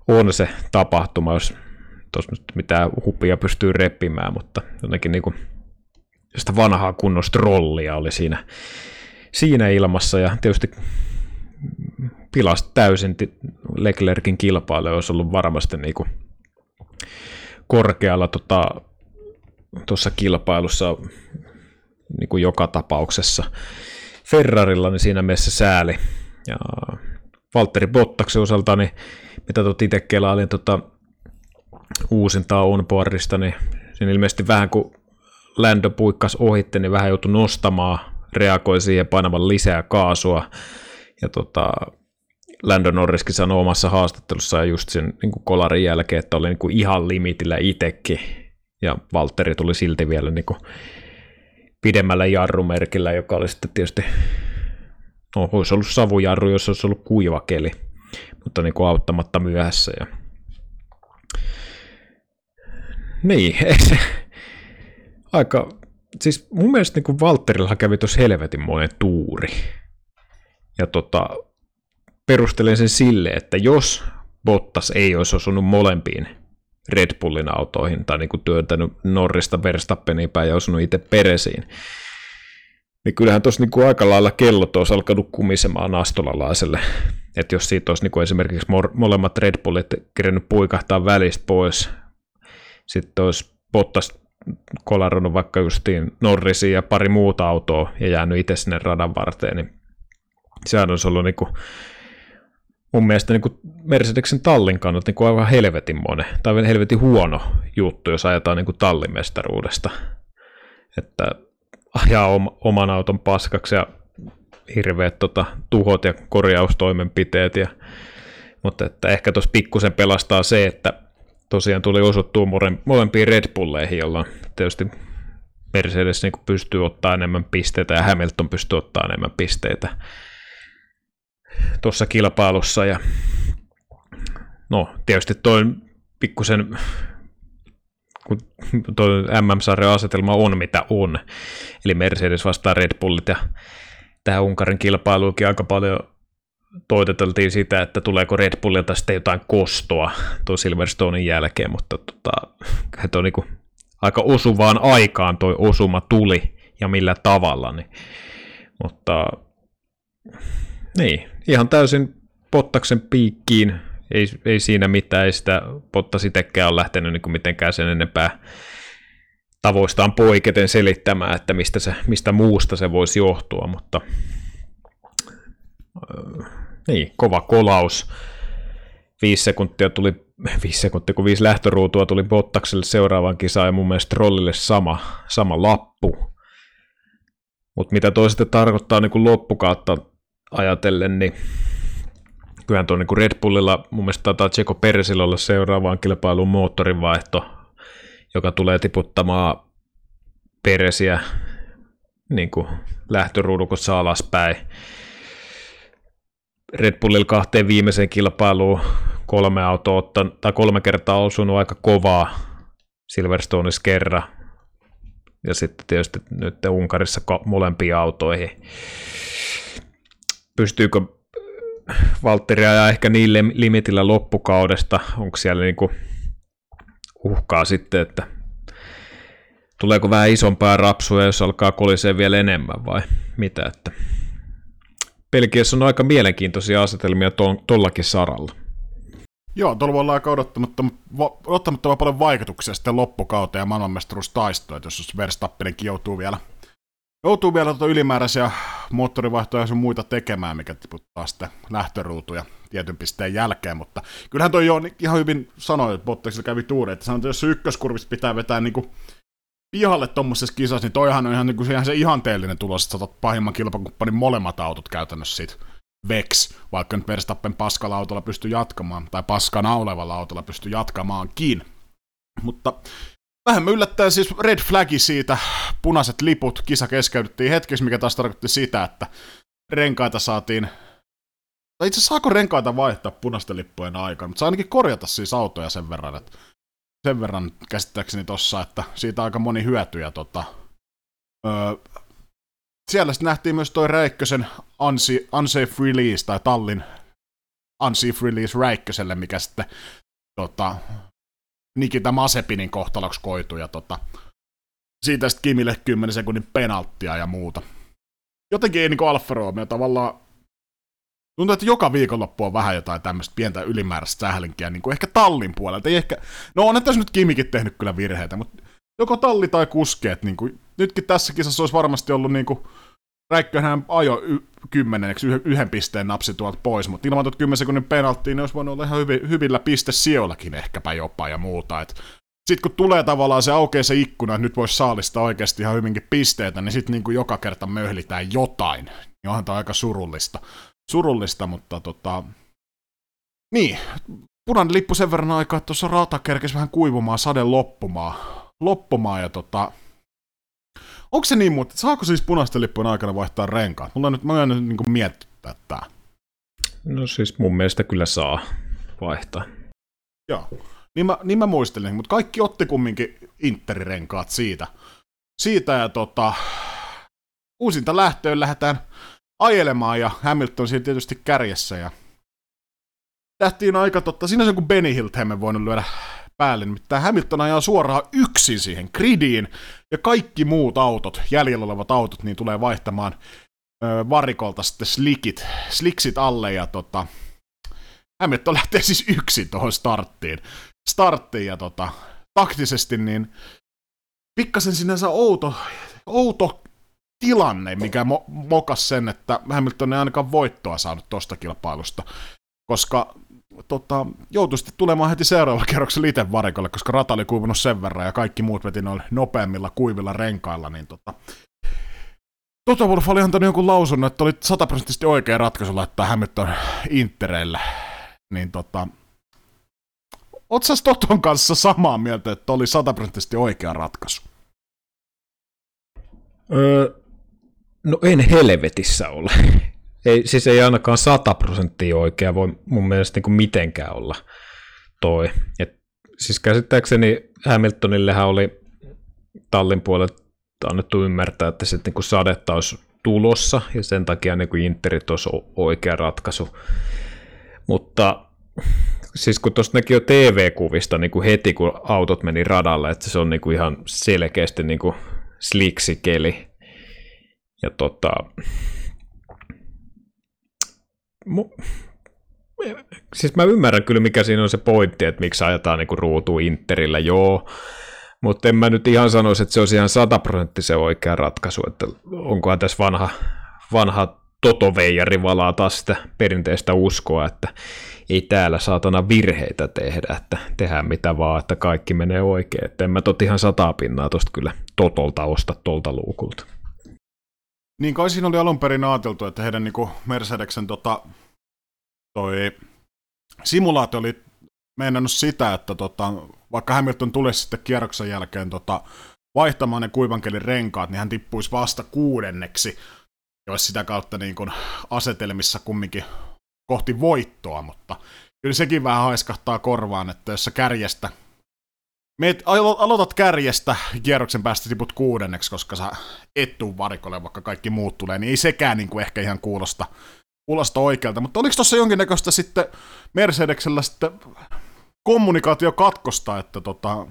on se tapahtuma, jos tuossa mitään hupia pystyy reppimään, mutta jotenkin niin kuin sitä vanhaa kunnon strollia oli siinä, siinä ilmassa. Ja tietysti pilasi täysin Leclerkin kilpailu, olisi ollut varmasti niin kuin korkealla tota, tuossa kilpailussa niin kuin joka tapauksessa. Ferrarilla niin siinä mielessä sääli. Ja Valtteri Bottaksen osalta, niin mitä tuot itse kelailin tota, uusintaa onboardista, niin siinä ilmeisesti vähän kun Lando puikkas ohitte, niin vähän joutui nostamaan, reagoi siihen painamaan lisää kaasua. Ja tota, Lando Norriskin sanoi omassa haastattelussa just sen niin kuin kolarin jälkeen, että oli niin kuin ihan limitillä itsekin. Ja Valtteri tuli silti vielä niin kuin pidemmällä jarrumerkillä, joka oli sitten tietysti, no olisi ollut savujarru, jos olisi ollut kuiva keli, mutta niin kuin auttamatta myöhässä. Ja... Niin, se, aika, siis mun mielestä niin kuin Valtterilla kävi tuossa helvetin monen tuuri. Ja tota, perustelen sen sille, että jos Bottas ei olisi osunut molempiin Red Bullin autoihin tai niin kuin työntänyt Norrista Verstappeniin päin ja osunut itse Peresiin, niin kyllähän tuossa niin aika lailla kellot olisi alkanut kumisemaan astolalaiselle. Että jos siitä olisi niin kuin esimerkiksi molemmat Red Bullit kirjannut puikahtaa välistä pois, sitten olisi Bottas kolarunut vaikka justiin Norrisiin ja pari muuta autoa ja jäänyt itse sinne radan varteen, niin sehän olisi ollut niin kuin mun mielestä niin kuin tallin kannalta niin kuin aivan helvetin monen, tai helvetin huono juttu, jos ajetaan niin kuin tallimestaruudesta. Että ajaa oman auton paskaksi ja hirveät tota, tuhot ja korjaustoimenpiteet. Ja, mutta että ehkä tuossa pikkusen pelastaa se, että tosiaan tuli osuttua molempiin Red Bulleihin, jolloin tietysti Mercedes niin pystyy ottaa enemmän pisteitä ja Hamilton pystyy ottaa enemmän pisteitä tuossa kilpailussa. Ja no, tietysti toi pikkusen kun tuo MM-sarjan asetelma on mitä on, eli Mercedes vastaa Red Bullit ja tähän Unkarin kilpailuukin aika paljon toiteteltiin sitä, että tuleeko Red Bullilta sitten jotain kostoa tuon Silverstonein jälkeen, mutta tota, tuo niinku aika osuvaan aikaan toi osuma tuli ja millä tavalla, niin, mutta niin, ihan täysin Pottaksen piikkiin, ei, ei siinä mitään, ei sitä Pottas itsekään ole lähtenyt niin kuin mitenkään sen enempää tavoistaan poiketen selittämään, että mistä, se, mistä muusta se voisi johtua, mutta äh, niin, kova kolaus. Viisi sekuntia tuli, viisi sekuntia, kun viisi lähtöruutua tuli Bottakselle seuraavan kisaan ja mun mielestä Trollille sama, sama lappu. Mutta mitä toisaalta tarkoittaa niin loppukautta ajatellen, niin kyllähän tuo niin Red Bullilla mun mielestä taitaa Tseko Persillä olla seuraavaan kilpailuun moottorinvaihto, joka tulee tiputtamaan Peresiä niin kuin lähtöruudukossa alaspäin. Red Bullilla kahteen viimeiseen kilpailuun kolme autoa ottanut, tai kolme kertaa osunut aika kovaa Silverstoneissa kerran. Ja sitten tietysti nyt Unkarissa molempiin autoihin pystyykö Valtteri ajaa ehkä niin limitillä loppukaudesta, onko siellä niinku uhkaa sitten, että tuleeko vähän isompaa rapsua, jos alkaa kolisee vielä enemmän vai mitä, että Pelkiässä on aika mielenkiintoisia asetelmia tuollakin saralla. Joo, tuolla voi olla aika odottamatta, odottamatta paljon vaikutuksia sitten loppukauteen ja maailmanmestaruustaistoon, jos Verstappenenkin joutuu vielä joutuu vielä tuota ylimääräisiä moottorivaihtoja ja sun muita tekemään, mikä tiputtaa sitten lähtöruutuja tietyn pisteen jälkeen, mutta kyllähän toi jo ihan hyvin sanoi, että Bottasilla kävi tuuri, että sanoi, että jos ykköskurvista pitää vetää niin kuin pihalle tuommoisessa kisassa, niin toihan on ihan, niin ihan se ihanteellinen tulos, että saatat pahimman kilpakumppanin molemmat autot käytännössä siitä Vex, vaikka nyt Verstappen paskalla autolla pystyy jatkamaan, tai paskana olevalla autolla pystyy jatkamaankin. Mutta Vähän yllättäen siis red flagi siitä, punaiset liput, kisa keskeydyttiin hetkessä, mikä taas tarkoitti sitä, että renkaita saatiin tai itse saako renkaita vaihtaa punaisten lippujen aikana, mutta saa ainakin korjata siis autoja sen verran, että sen verran käsittääkseni tossa, että siitä aika moni hyötyjä. Tota, öö, siellä sitten nähtiin myös toi Räikkösen unsafe release, tai Tallin unsafe release Räikköselle, mikä sitten tota, Nikita Masepinin kohtaloksi koitu ja tota, siitä sitten Kimille 10 sekunnin penalttia ja muuta. Jotenkin ei niin Alfa Romeo tavallaan Tuntuu, että joka viikonloppu on vähän jotain tämmöistä pientä ylimääräistä sählinkiä, niin kuin ehkä tallin puolelta. Ei ehkä, no on tässä nyt Kimikin tehnyt kyllä virheitä, mutta joko talli tai kuskeet, niin kuin, nytkin tässä kisassa olisi varmasti ollut niin kuin, Räikköhän ajo y- kymmeneksi yhden pisteen napsi tuolta pois, mutta ilman tuota 10 sekunnin penalttiin, niin olisi voinut olla ihan hyvin, hyvillä pistesijoillakin ehkäpä jopa ja muuta. sitten kun tulee tavallaan se aukeaa se ikkuna, että nyt voisi saalista oikeasti ihan hyvinkin pisteitä, niin sitten niin joka kerta möhlitään jotain. Niin onhan tämä aika surullista. Surullista, mutta tota... Niin, punainen lippu sen verran aikaa, että tuossa rata kerkesi vähän kuivumaan, sade loppumaan. Loppumaan ja tota... Onko se niin, mutta saako siis punaisten lippujen aikana vaihtaa renkaat? Mulla on nyt, mä en nyt niin miettiä tää. No siis mun mielestä kyllä saa vaihtaa. Joo, niin mä, niin mä muistelin, mutta kaikki otti kumminkin Interirenkaat siitä. Siitä ja tota, uusinta lähtöön lähdetään ajelemaan ja Hamilton siinä tietysti kärjessä ja tähtiin aika totta, siinä se kun Benny Hiltheimen voinut lyödä päälle, nimittäin Hamilton ajaa suoraan yksin siihen gridiin, ja kaikki muut autot, jäljellä olevat autot, niin tulee vaihtamaan ö, varikolta sitten slikit, sliksit alle, ja tota, Hamilton lähtee siis yksin tuohon starttiin, starttiin, ja tota, taktisesti niin pikkasen sinänsä outo, outo tilanne, mikä mo- mokas sen, että Hamilton ei ainakaan voittoa saanut tuosta kilpailusta, koska tota, joutui sitten tulemaan heti seuraavalla kerroksella itse varikolle, koska rata oli kuivunut sen verran ja kaikki muut veti noilla nopeammilla kuivilla renkailla, niin tota, Toto Wolff oli antanut jonkun lausunnon, että oli sataprosenttisesti oikea ratkaisu laittaa Hamilton Intereille. Niin tota, Otsas Toton kanssa samaa mieltä, että oli sataprosenttisesti oikea ratkaisu? Öö, no en helvetissä ole ei, siis ei ainakaan 100 prosenttia oikea voi mun mielestä niin kuin mitenkään olla toi. Et, siis käsittääkseni Hamiltonillehän oli tallin puolelta annettu ymmärtää, että sitten niin sadetta olisi tulossa ja sen takia niin kuin Interit olisi oikea ratkaisu. Mutta siis kun tuosta näki jo TV-kuvista niin kuin heti, kun autot meni radalle, että se on niin kuin ihan selkeästi niin kuin sliksikeli. Ja tota, Mu- siis mä ymmärrän kyllä, mikä siinä on se pointti, että miksi ajetaan niinku ruutu Interillä, joo, mutta en mä nyt ihan sanoisi, että se olisi ihan sataprosenttisen oikea ratkaisu, että onkohan tässä vanha, vanha totoveijari valaa taas sitä perinteistä uskoa, että ei täällä saatana virheitä tehdä, että tehdään mitä vaan, että kaikki menee oikein. Että en mä tot ihan sataa pinnaa tosta kyllä totolta osta tolta luukulta. Niin kai siinä oli alun perin ajateltu, että heidän niin Mercedeksen tota, toi simulaatio oli meinannut sitä, että tota, vaikka Hamilton tulisi sitten kierroksen jälkeen tota, vaihtamaan ne kuivankelin renkaat, niin hän tippuisi vasta kuudenneksi, olisi sitä kautta niin kuin asetelmissa kumminkin kohti voittoa, mutta kyllä sekin vähän haiskahtaa korvaan, että jos sä kärjestä Meet, aloitat kärjestä, kierroksen päästä tiput kuudenneksi, koska sä et tuu varikolle, vaikka kaikki muut tulee, niin ei sekään niin kuin ehkä ihan kuulosta, kuulosta oikealta. Mutta oliko tuossa jonkinnäköistä sitten Mercedeksellä sitten kommunikaatio katkosta, että tota,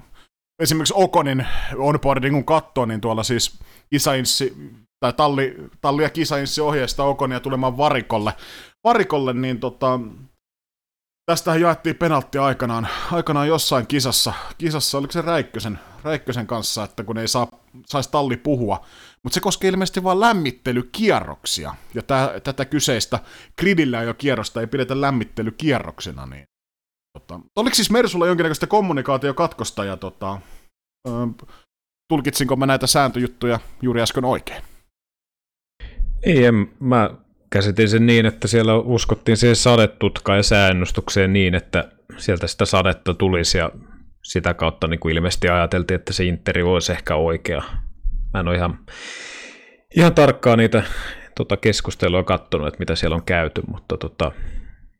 esimerkiksi Okonin onboarding kun katsoo, niin tuolla siis kisainssi, tai talli, talli ja kisainssi ohjeista Okonia tulemaan varikolle, varikolle niin tota, Tästähän jaettiin penaltti aikanaan, aikanaan jossain kisassa, kisassa oliko se Räikkösen, Räikkösen kanssa, että kun ei saa, saisi talli puhua, mutta se koskee ilmeisesti vain lämmittelykierroksia, ja tää, tätä kyseistä gridillä jo kierrosta ei pidetä lämmittelykierroksena, niin tota, oliko siis Mersulla jonkinnäköistä kommunikaatiokatkosta, ja tota, ö, tulkitsinko mä näitä sääntöjuttuja juuri äsken oikein? Ei, en, mä käsitin sen niin, että siellä uskottiin siihen sadetutkaan ja säännöstukseen niin, että sieltä sitä sadetta tulisi ja sitä kautta niin kuin ilmeisesti ajateltiin, että se Interi olisi ehkä oikea. Mä en ole ihan, ihan tarkkaan niitä tota, keskustelua katsonut, että mitä siellä on käyty, mutta tota,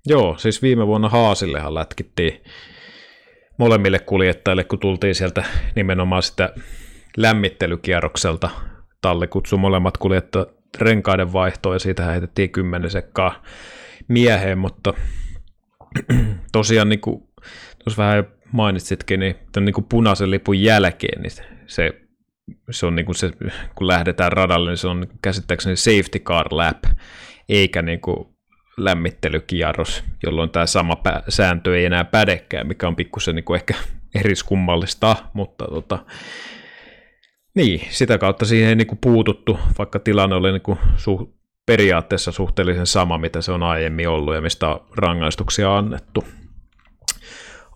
joo, siis viime vuonna Haasillehan lätkittiin molemmille kuljettajille, kun tultiin sieltä nimenomaan sitä lämmittelykierrokselta. Talli kutsui molemmat kuljettajat renkaiden vaihtoa ja siitä heitettiin kymmenen sekkaa mieheen, mutta tosiaan niin kuin, tuossa vähän mainitsitkin, niin tämän niin kuin punaisen lipun jälkeen, niin se, se on niin kuin se, kun lähdetään radalle, niin se on käsittääkseni safety car lap, eikä niin kuin lämmittelykierros, jolloin tämä sama pä- sääntö ei enää pädekään, mikä on pikkusen niin kuin ehkä eriskummallista, mutta tota, niin, sitä kautta siihen ei niin kuin puututtu, vaikka tilanne oli niin kuin su- periaatteessa suhteellisen sama, mitä se on aiemmin ollut ja mistä on rangaistuksia annettu.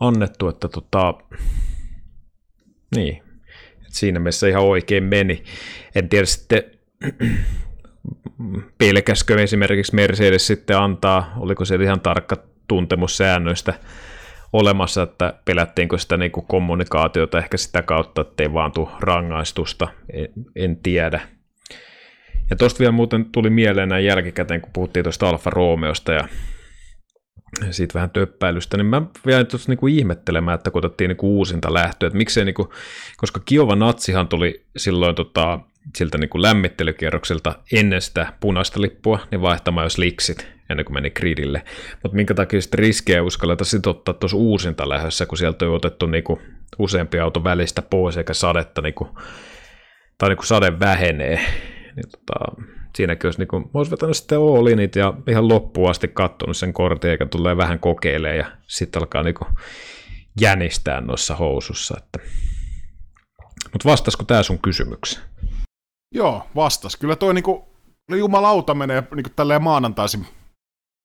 annettu että tota, niin, Et siinä mielessä ihan oikein meni. En tiedä sitten, pelkäskö esimerkiksi Mercedes sitten antaa, oliko se ihan tarkka tuntemus säännöistä olemassa, että pelättiinkö sitä niin kuin kommunikaatiota ehkä sitä kautta, että ei vaan tule rangaistusta, en, en tiedä. Ja tuosta vielä muuten tuli mieleen näin jälkikäteen, kun puhuttiin tuosta Alfa Romeosta ja siitä vähän töppäilystä, niin mä vielä tuossa niinku ihmettelemään, että kun otettiin niinku uusinta lähtöä, että miksei niinku, koska Kiova Natsihan tuli silloin tota, siltä niinku lämmittelykierrokselta ennen sitä punaista lippua, niin vaihtamaan jos liksit ennen kuin meni gridille. Mutta minkä takia sitten riskejä uskalleta sitten ottaa tuossa uusinta lähdössä, kun sieltä on otettu niinku useampi auto välistä pois eikä sadetta, niinku, tai niinku sade vähenee. Niin tota, siinäkin olisi, niinku, olisi vetänyt sitten all ja ihan loppuun asti katsonut sen kortin, eikä tulee vähän kokeilemaan ja sitten alkaa niinku jänistää noissa housussa. Että. Mutta vastasko tämä sun kysymykseen? Joo, vastas. Kyllä toi niinku, jumalauta menee niinku tälleen maanantaisin,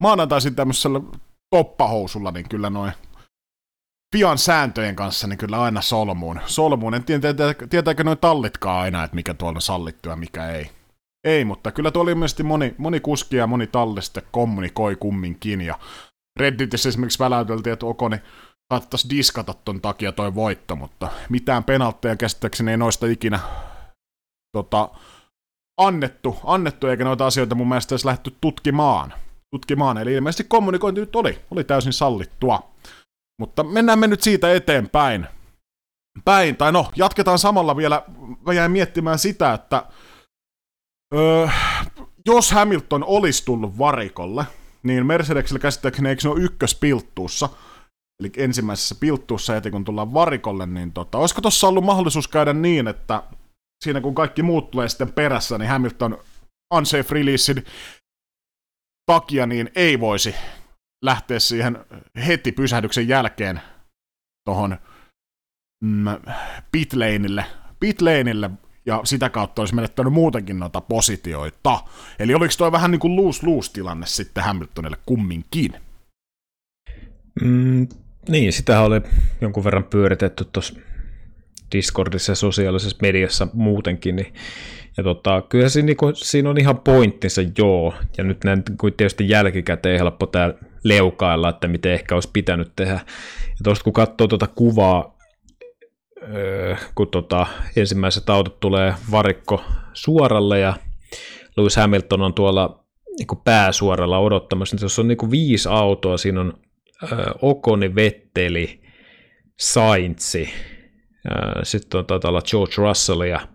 maanantaisin tämmöisellä toppahousulla, niin kyllä noin pian sääntöjen kanssa, niin kyllä aina solmuun. Solmuun. En tiedä, tietääkö noin tallitkaan aina, että mikä tuolla on sallittu ja mikä ei. Ei, mutta kyllä tuo oli ilmeisesti moni, moni kuski ja moni talli sitten kommunikoi kumminkin. Ja Redditissä esimerkiksi väläyteltiin, että Okoni saattaisi diskata ton takia toi voitto, mutta mitään penaltteja käsittääkseni ei noista ikinä tota, annettu, annettu, eikä noita asioita mun mielestä edes lähdetty tutkimaan. Tutkimaan. Eli ilmeisesti kommunikointi nyt oli, oli täysin sallittua. Mutta mennään me nyt siitä eteenpäin. Päin, tai no, jatketaan samalla vielä, mä jäin miettimään sitä, että öö, jos Hamilton olisi tullut varikolle, niin Mercedesillä käsittääkseni eikö se ole ykköspilttuussa, eli ensimmäisessä pilttuussa heti kun tullaan varikolle, niin tota, olisiko tuossa ollut mahdollisuus käydä niin, että siinä kun kaikki muut tulee sitten perässä, niin Hamilton unsafe releasein takia niin ei voisi lähteä siihen heti pysähdyksen jälkeen tuohon mm, pitlaneille, pitlaneille ja sitä kautta olisi menettänyt muutenkin noita positioita. Eli oliko toi vähän niin kuin lose-lose tilanne sitten Hamiltonille kumminkin? Mm, niin, sitä oli jonkun verran pyöritetty tuossa Discordissa ja sosiaalisessa mediassa muutenkin, niin tota, kyllä siinä, niin kuin, siinä on ihan pointtinsa, joo, ja nyt näin kuin tietysti jälkikäteen helppo täällä leukailla, että miten ehkä olisi pitänyt tehdä. Ja tuosta kun katsoo tuota kuvaa, öö, kun tota, ensimmäiset autot tulee varikko suoralle ja Lewis Hamilton on tuolla niin kuin pääsuoralla odottamassa, niin jos on niin kuin viisi autoa, siinä on öö, Okoni, Vetteli, Saintsi, öö, sitten on taitaa olla George Russell ja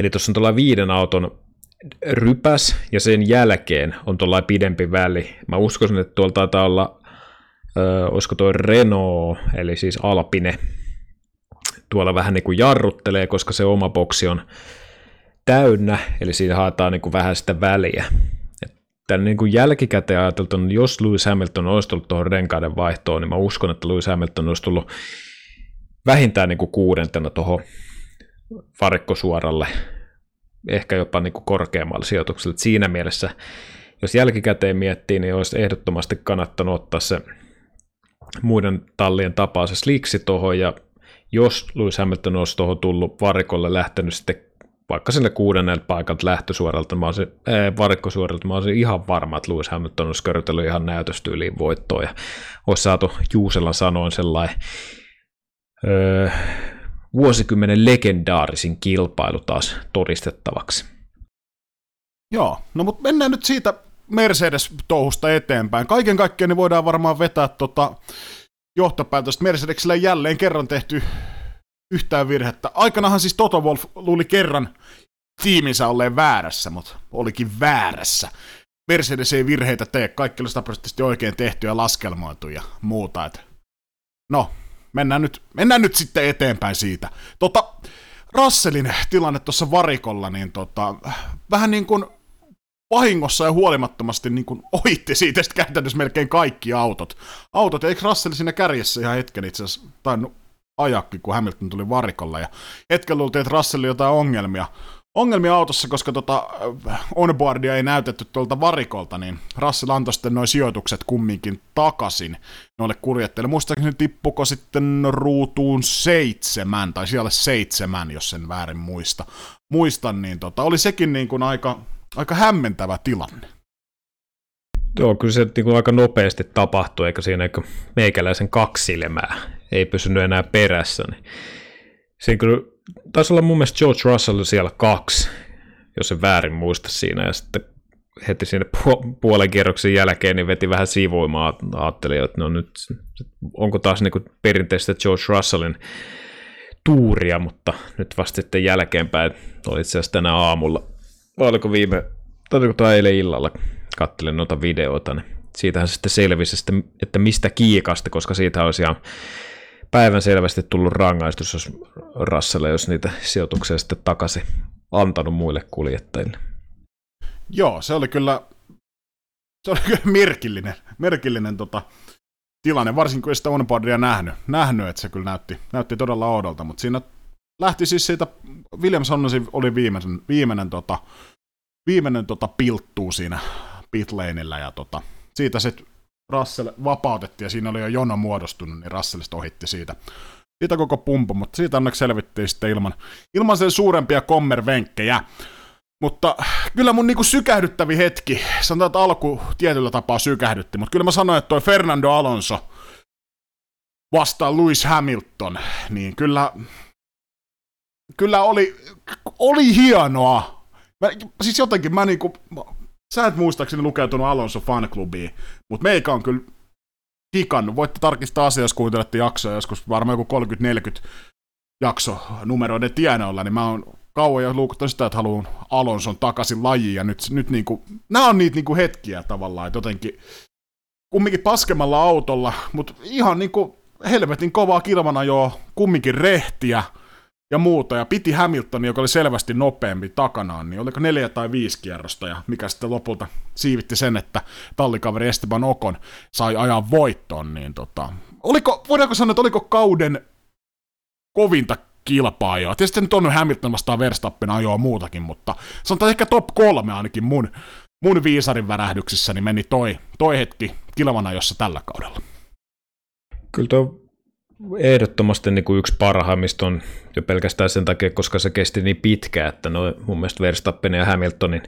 Eli tuossa on tuolla viiden auton rypäs, ja sen jälkeen on tuolla pidempi väli. Mä uskoisin, että tuolla taitaa olla, ö, olisiko tuo Renault, eli siis Alpine, tuolla vähän niin kuin jarruttelee, koska se oma boksi on täynnä, eli siinä haetaan niin kuin vähän sitä väliä. Tämän niin kuin jälkikäteen ajateltu, että jos Lewis Hamilton olisi tullut tuohon renkaiden vaihtoon, niin mä uskon, että Lewis Hamilton olisi tullut vähintään niin kuin kuudentena tuohon varikkosuoralle, ehkä jopa niin kuin korkeammalle sijoitukselle. Siinä mielessä, jos jälkikäteen miettii, niin olisi ehdottomasti kannattanut ottaa se muiden tallien tapaa se sliksi tuohon, ja jos Lewis Hamilton olisi tuohon tullut varikolle lähtenyt sitten vaikka sinne kuudennelta paikalta lähtösuoralta, mä olisin, ää, varikkosuoralta, mä olisin ihan varma, että Lewis Hamilton olisi körtellyt ihan näytöstyyliin voittoon, ja olisi saatu Juusella sanoin sellainen öö, vuosikymmenen legendaarisin kilpailu taas todistettavaksi. Joo, no mutta mennään nyt siitä Mercedes-touhusta eteenpäin. Kaiken kaikkiaan niin voidaan varmaan vetää tota johtopäätöstä. Mercedesillä jälleen kerran tehty yhtään virhettä. Aikanahan siis Toto Wolf luuli kerran tiiminsä olleen väärässä, mutta olikin väärässä. Mercedes ei virheitä tee, kaikki oli oikein tehty ja laskelmoitu ja muuta. Et no, mennään nyt, mennään nyt sitten eteenpäin siitä. Tota, Russellin tilanne tuossa varikolla, niin tota, vähän niin kuin vahingossa ja huolimattomasti niin kuin ohitti siitä sitten käytännössä melkein kaikki autot. Autot, eikö Russell siinä kärjessä ihan hetken itse asiassa tainnut ajakki, kun Hamilton tuli varikolla, ja hetken luultiin, että Russell jotain ongelmia, ongelmia autossa, koska tota onboardia ei näytetty tuolta varikolta, niin Russell antoi sitten noin sijoitukset kumminkin takaisin noille kuljettajille. Muistaakseni tippuko sitten ruutuun seitsemän, tai siellä seitsemän, jos sen väärin muista. Muistan, niin tota, oli sekin niin kuin aika, aika hämmentävä tilanne. Joo, kyllä se niin kuin aika nopeasti tapahtui, eikä siinä eikä meikäläisen kaksi silmää ei pysynyt enää perässä. Niin. Siinä kyllä taisi olla mun mielestä George Russell siellä kaksi, jos se väärin muista siinä, ja sitten heti sinne puolen kierroksen jälkeen niin veti vähän sivuimaan, ajattelin, että no nyt, onko taas niin perinteistä George Russellin tuuria, mutta nyt vasta sitten jälkeenpäin, oli itse asiassa tänä aamulla, oliko viime, tai tämä eilen illalla, kattelin noita videoita, niin siitähän sitten selvisi, että mistä kiikasta, koska siitä olisi ihan päivän selvästi tullut rangaistus, jos Russell jos niitä sijoituksia sitten takaisin antanut muille kuljettajille. Joo, se oli kyllä, se oli kyllä merkillinen, merkillinen tota, tilanne, varsinkin kun ei sitä onboardia nähnyt, nähnyt, että se kyllä näytti, näytti todella oudolta, mutta siinä lähti siis siitä, Williams Honnesi oli viimeinen, viimeinen, tota, viimeinen tota, pilttuu siinä pitlaneillä ja tota, siitä sitten Russell vapautettiin ja siinä oli jo jono muodostunut, niin Russellista ohitti siitä, siitä koko pumpu, mutta siitä onneksi selvittiin sitten ilman, ilman sen suurempia kommervenkkejä. Mutta kyllä mun niinku sykähdyttävi hetki, sanotaan, että alku tietyllä tapaa sykähdytti, mutta kyllä mä sanoin, että toi Fernando Alonso vastaan Lewis Hamilton, niin kyllä, kyllä oli, oli hienoa. Mä, siis jotenkin mä niinku, Sä et muistaakseni lukeutunut Alonso fanklubiin, mutta meikä on kyllä kikannut. Voitte tarkistaa asiaa, jos kuuntelette jaksoa joskus varmaan joku 30-40 jakso numeroiden tienoilla, niin mä oon kauan jo luukuttanut sitä, että haluan Alonson takaisin lajiin, ja nyt, nyt niinku, nämä on niitä niinku hetkiä tavallaan, että jotenkin kumminkin paskemalla autolla, mutta ihan niinku helvetin kovaa kilvana jo kumminkin rehtiä, ja muuta, ja piti Hamilton, joka oli selvästi nopeampi takanaan, niin oliko neljä tai viisi kierrosta, ja mikä sitten lopulta siivitti sen, että tallikaveri Esteban Okon sai ajaa voittoon, niin tota, oliko, voidaanko sanoa, että oliko kauden kovinta kilpaa jo. Tietysti nyt on Hamilton vastaan Verstappen ajoa muutakin, mutta sanotaan ehkä top kolme ainakin mun, mun viisarin värähdyksissä, niin meni toi, toi hetki kilvana jossa tällä kaudella. Kyllä tuo ehdottomasti niin kuin yksi parhaimmista on jo pelkästään sen takia, koska se kesti niin pitkään, että no, mun mielestä Verstappen ja Hamiltonin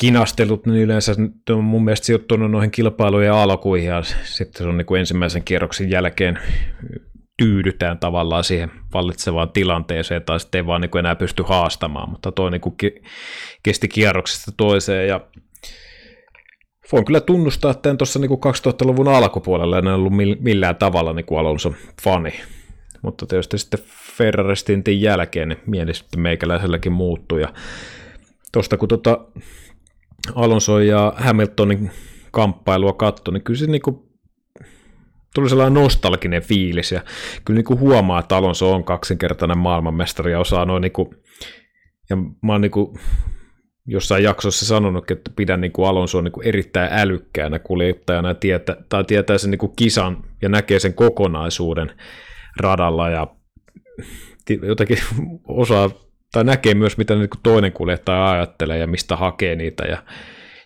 kinastelut, niin yleensä on mun mielestä sijoittunut noihin kilpailujen alkuihin ja sitten se on niin kuin ensimmäisen kierroksen jälkeen tyydytään tavallaan siihen vallitsevaan tilanteeseen tai sitten ei vaan niin kuin enää pysty haastamaan, mutta toi niin kuin kesti kierroksesta toiseen ja voin kyllä tunnustaa, että en tuossa niin 2000-luvun alkupuolella en ollut millään tavalla niin Alonso fani. Mutta tietysti sitten Ferraristintin jälkeen niin mieli sitten meikäläiselläkin muuttui. Ja tuosta kun tota Alonso ja Hamiltonin kamppailua katsoi, niin kyllä se niin kuin tuli sellainen nostalginen fiilis ja kyllä niin kuin huomaa, että Alonso on kaksinkertainen maailmanmestari ja osaa noin niin kuin, ja mä oon niin kuin jossain jaksossa sanonut, että pidän niin kuin Alonsoa niin kuin erittäin älykkäänä kuljettajana ja tietää, tai tietää sen niin kuin kisan ja näkee sen kokonaisuuden radalla ja jotenkin osaa tai näkee myös, mitä niin kuin toinen kuljettaja ajattelee ja mistä hakee niitä ja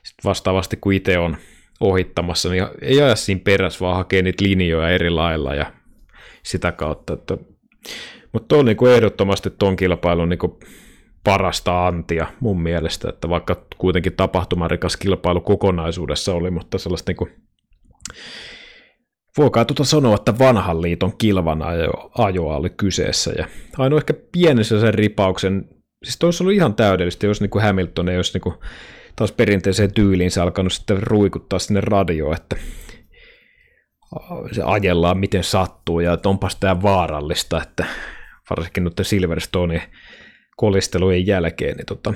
sit vastaavasti kun itse on ohittamassa, niin ei aja siinä perässä, vaan hakee niitä linjoja eri lailla ja sitä kautta. Että, mutta on niin kuin ehdottomasti tuon kilpailun niin kuin parasta antia mun mielestä, että vaikka kuitenkin tapahtumarikas kilpailu kokonaisuudessa oli, mutta sellaista niin kuin, voikaa tuota sanoa, että vanhan liiton kilvan ajo, ajoa oli kyseessä, ja ainoa ehkä pienessä sen ripauksen, siis olisi ollut ihan täydellistä, jos niin kuin Hamilton ei olisi niin kuin, taas perinteiseen tyyliin alkanut sitten ruikuttaa sinne radio, että se ajellaan miten sattuu, ja että onpas tämä vaarallista, että varsinkin nyt Silverstone kolistelujen jälkeen, niin tota,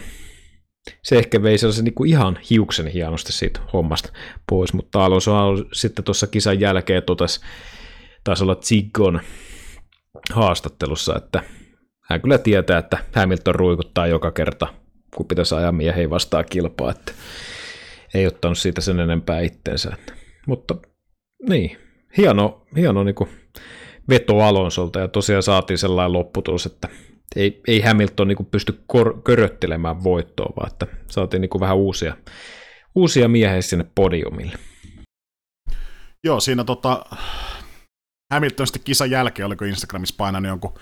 se ehkä vei sellaisen niin kuin ihan hiuksen hienosti siitä hommasta pois, mutta Alonso sitten tuossa kisan jälkeen totesi, taisi olla Zigon haastattelussa, että hän kyllä tietää, että Hamilton ruikuttaa joka kerta, kun pitäisi ajaa miehen vastaan kilpaa, että ei ottanut siitä sen enempää itteensä. Mutta niin, hieno, hieno niin kuin veto Alonsolta ja tosiaan saatiin sellainen lopputulos, että ei, ei Hamilton niin pysty kor- köröttelemään voittoa, vaan että saatiin niin vähän uusia, uusia miehiä sinne podiumille. Joo, siinä tota, Hamilton sitten kisan jälkeen, oliko Instagramissa painanut jonkun,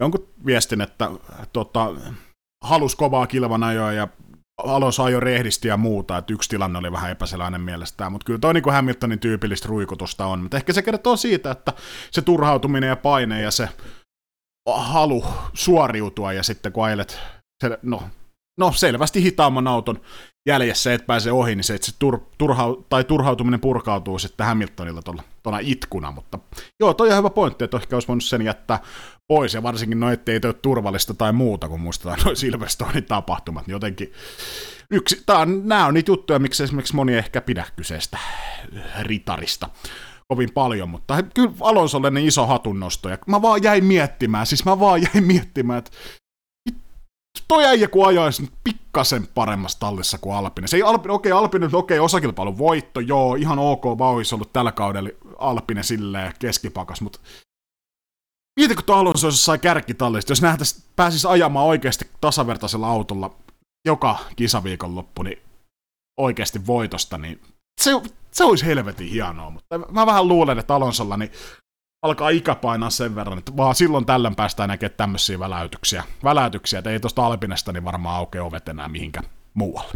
jonkun viestin, että tota, halus kovaa kilvanajoa ja Alonso ajoi rehdisti ja muuta, että yksi tilanne oli vähän epäseläinen mielestään, mutta kyllä toi niin kuin Hamiltonin tyypillistä ruikutusta on, mutta ehkä se kertoo siitä, että se turhautuminen ja paine ja se halu suoriutua ja sitten kun ajelet se, no, no selvästi hitaamman auton jäljessä et pääse ohi, niin se, että se tur, turha, tai turhautuminen purkautuu sitten Hamiltonilla tuolla itkuna, mutta joo, toi on hyvä pointti, että ehkä olisi voinut sen jättää pois, ja varsinkin no, ettei ole turvallista tai muuta, kun muistetaan noin Silverstonein tapahtumat, niin jotenkin yksi, tää on, nämä on niitä juttuja, miksi esimerkiksi moni ehkä pidä kyseistä ritarista kovin paljon, mutta kyllä Alonsolle niin iso hatunnosto, ja mä vaan jäin miettimään, siis mä vaan jäin miettimään, että toi äijä kun ajaisi pikkasen paremmassa tallissa kuin Alpine. Se ei Alpine, okei, okay, Alpine, okei, okay, osakilpailun voitto, joo, ihan ok, vaan olisi ollut tällä kaudella Alpine silleen keskipakas, mutta Mieti, kun tuo Alonso sai kärkitallista, jos nähtäisi, pääsisi ajamaan oikeasti tasavertaisella autolla joka kisaviikonloppu, niin oikeasti voitosta, niin se, se olisi helvetin hienoa, mutta mä vähän luulen, että Alonsolla niin alkaa ikä painaa sen verran, että vaan silloin tällöin päästään näkemään tämmöisiä väläytyksiä, väläytyksiä että ei tuosta Alpinesta niin varmaan aukea ovet enää mihinkä muualle.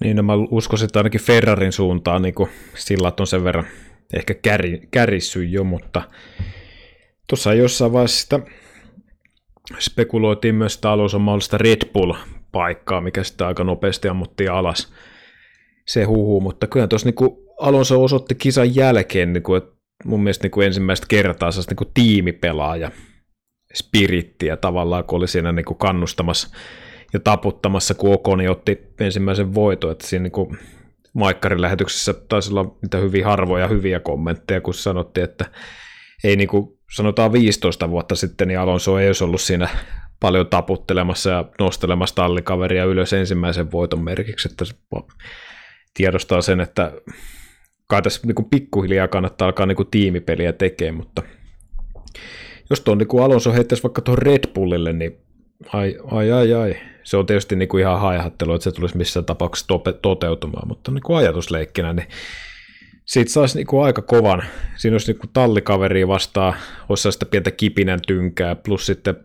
Niin, no mä uskoisin, että ainakin Ferrarin suuntaan niin sillä on sen verran ehkä käri, kärissy jo, mutta tuossa jossain vaiheessa sitä spekuloitiin myös, että Alonso mahdollista Red Bull-paikkaa, mikä sitten aika nopeasti ammuttiin alas se huhu, mutta kyllä tuossa niin Alonso osoitti kisan jälkeen, niin kuin, että mun mielestä niin kuin ensimmäistä kertaa niin kuin tiimipelaaja spirittiä tavallaan, kun oli siinä niin kuin kannustamassa ja taputtamassa, kun Okoni otti ensimmäisen voiton, että siinä niin kuin Maikkarin lähetyksessä taisi olla niitä hyvin harvoja hyviä kommentteja, kun sanottiin, että ei niin kuin sanotaan 15 vuotta sitten, niin Alonso ei olisi ollut siinä paljon taputtelemassa ja nostelemassa tallikaveria ylös ensimmäisen voiton merkiksi, että tiedostaa sen, että kai tässä niin kuin pikkuhiljaa kannattaa alkaa niin kuin tiimipeliä tekemään, mutta jos tuon niin Alonso heittäisi vaikka tuohon Red Bullille, niin ai, ai, ai, ai. Se on tietysti niin kuin ihan haihattelu, että se tulisi missään tapauksessa tope, toteutumaan, mutta niin kuin ajatusleikkinä, niin siitä saisi niin kuin aika kovan. Siinä olisi niin kuin tallikaveri vastaan, olisi sitä pientä kipinän tynkää, plus sitten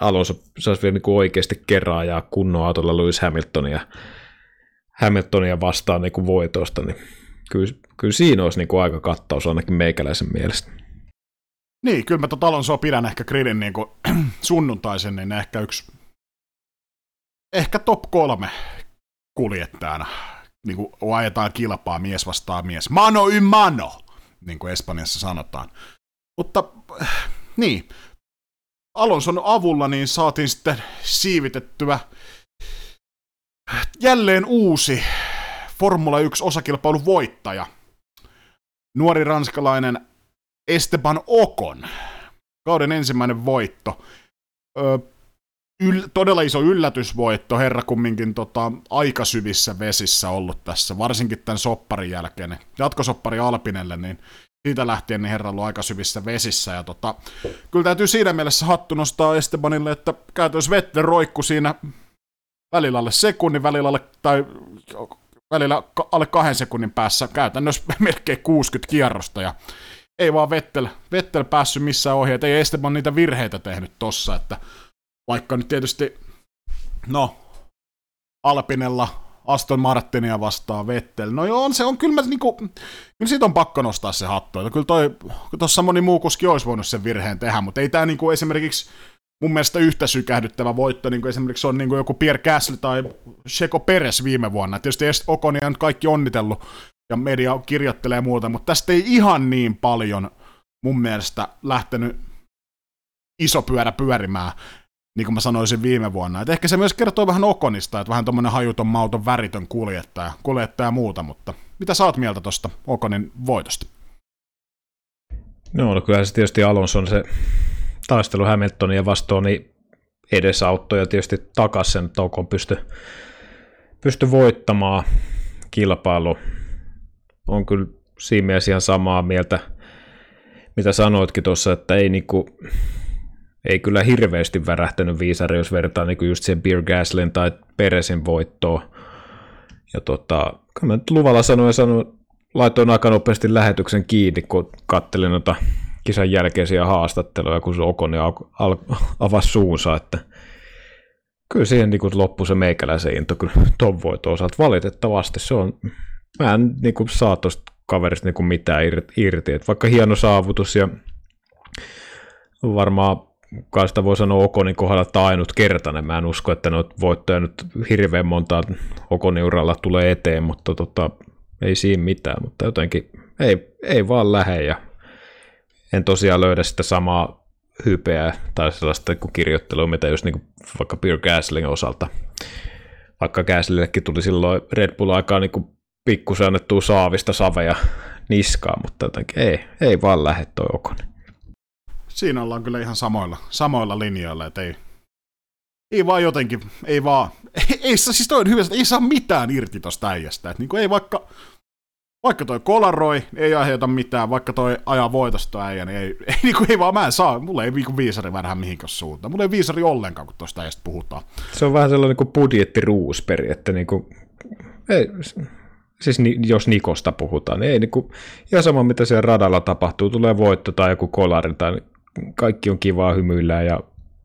Alonso saisi vielä niin kuin oikeasti kerran ja kunnon autolla Lewis Hamiltonia, Hamiltonia vastaan niin kuin voitosta, niin kyllä, kyllä siinä olisi niin kuin aika kattaus ainakin meikäläisen mielestä. Niin, kyllä mä tuota Alonsoa pidän ehkä gridin niin kuin, sunnuntaisen, niin ehkä yksi, ehkä top kolme kuljettajana, niin kuin ajetaan kilpaa mies vastaan mies. Mano y mano, niin kuin Espanjassa sanotaan. Mutta niin, Alonson avulla niin saatiin sitten siivitettyä jälleen uusi Formula 1 osakilpailun voittaja. Nuori ranskalainen Esteban Okon. Kauden ensimmäinen voitto. Ö, yl, todella iso yllätysvoitto, herra kumminkin tota, aika syvissä vesissä ollut tässä, varsinkin tämän sopparin jälkeen. Jatkosoppari Alpinelle, niin siitä lähtien niin herra ollut aika syvissä vesissä. Ja tota, kyllä täytyy siinä mielessä hattu nostaa Estebanille, että käytös Vettel roikku siinä välillä alle sekunnin, välillä alle, tai välillä alle kahden sekunnin päässä käytännössä melkein 60 kierrosta. Ja ei vaan Vettel, Vettel päässyt missään ohi, ei Esteban niitä virheitä tehnyt tossa, että vaikka nyt tietysti, no, Alpinella Aston Martinia vastaan Vettel. No joo, on se on kyllä mä niinku, kyllä siitä on pakko nostaa se hattu. Että kyllä toi, tuossa moni muu kuski olisi voinut sen virheen tehdä, mutta ei tämä niinku esimerkiksi mun mielestä yhtä sykähdyttävä voitto, niin kuin esimerkiksi on niin kuin joku Pierre Gasly tai Checo Perez viime vuonna. Tietysti Okonia on kaikki onnitellut ja media kirjoittelee muuta, mutta tästä ei ihan niin paljon mun mielestä lähtenyt iso pyörä pyörimään, niin kuin mä sanoisin viime vuonna. Et ehkä se myös kertoo vähän Okonista, että vähän tommonen hajuton mauton väritön kuljettaja, kuljettaja ja muuta, mutta mitä sä oot mieltä tuosta Okonin voitosta? No, no kyllähän se tietysti Alonson se taistelu Hamiltonia vastaan niin edesauttoi ja tietysti takas sen pysty, pysty voittamaan kilpailu. On kyllä siinä mielessä ihan samaa mieltä, mitä sanoitkin tuossa, että ei, niinku, ei kyllä hirveästi värähtänyt viisari, jos vertaa niinku just sen Beer Gaslin tai Peresin voittoon. Ja tota, kyllä mä nyt luvalla sanoin, sanoin laitoin aika nopeasti lähetyksen kiinni, kun kattelin noita kisan jälkeisiä haastatteluja, kun se Okoni al- avasi suunsa, että kyllä siihen niin loppui se meikäläisen into kyllä ton voiton osalta. Valitettavasti se on, mä en niin kuin, saa tuosta kaverista niin kuin mitään irti, että vaikka hieno saavutus ja varmaan kai voi sanoa Okonin kohdalla, että ainutkertainen. Mä en usko, että noita voittoja nyt hirveän monta Okonin uralla tulee eteen, mutta tota, ei siinä mitään, mutta jotenkin ei, ei vaan lähde ja en tosiaan löydä sitä samaa hypeä tai sellaista kuin kirjoittelua, mitä just niin kuin vaikka Pure Gasling osalta. Vaikka Gaslillekin tuli silloin Red Bull aikaa niin pikkusen annettua saavista saveja niskaa, mutta jotenkin ei, ei vaan lähde toi Okoni. Siinä ollaan kyllä ihan samoilla, samoilla linjoilla, että ei, ei vaan jotenkin, ei vaan, ei, ei siis toi on hyvä, että ei saa mitään irti tosta äijästä, että niin kuin ei vaikka, vaikka toi kolaroi, ei aiheuta mitään, vaikka toi ajaa voitosta äijä, niin ei, ei, niin kuin, ei vaan mä en saa, mulle ei niin viisari vähän mihinkään suuntaan. Mulle ei viisari ollenkaan, kun tuosta äijästä puhutaan. Se on vähän sellainen kuin budjettiruusperi, että niin kuin, ei, siis ni, jos Nikosta puhutaan, niin ei niin kuin, ihan sama mitä siellä radalla tapahtuu, tulee voitto tai joku kolari tai kaikki on kivaa hymyillä ja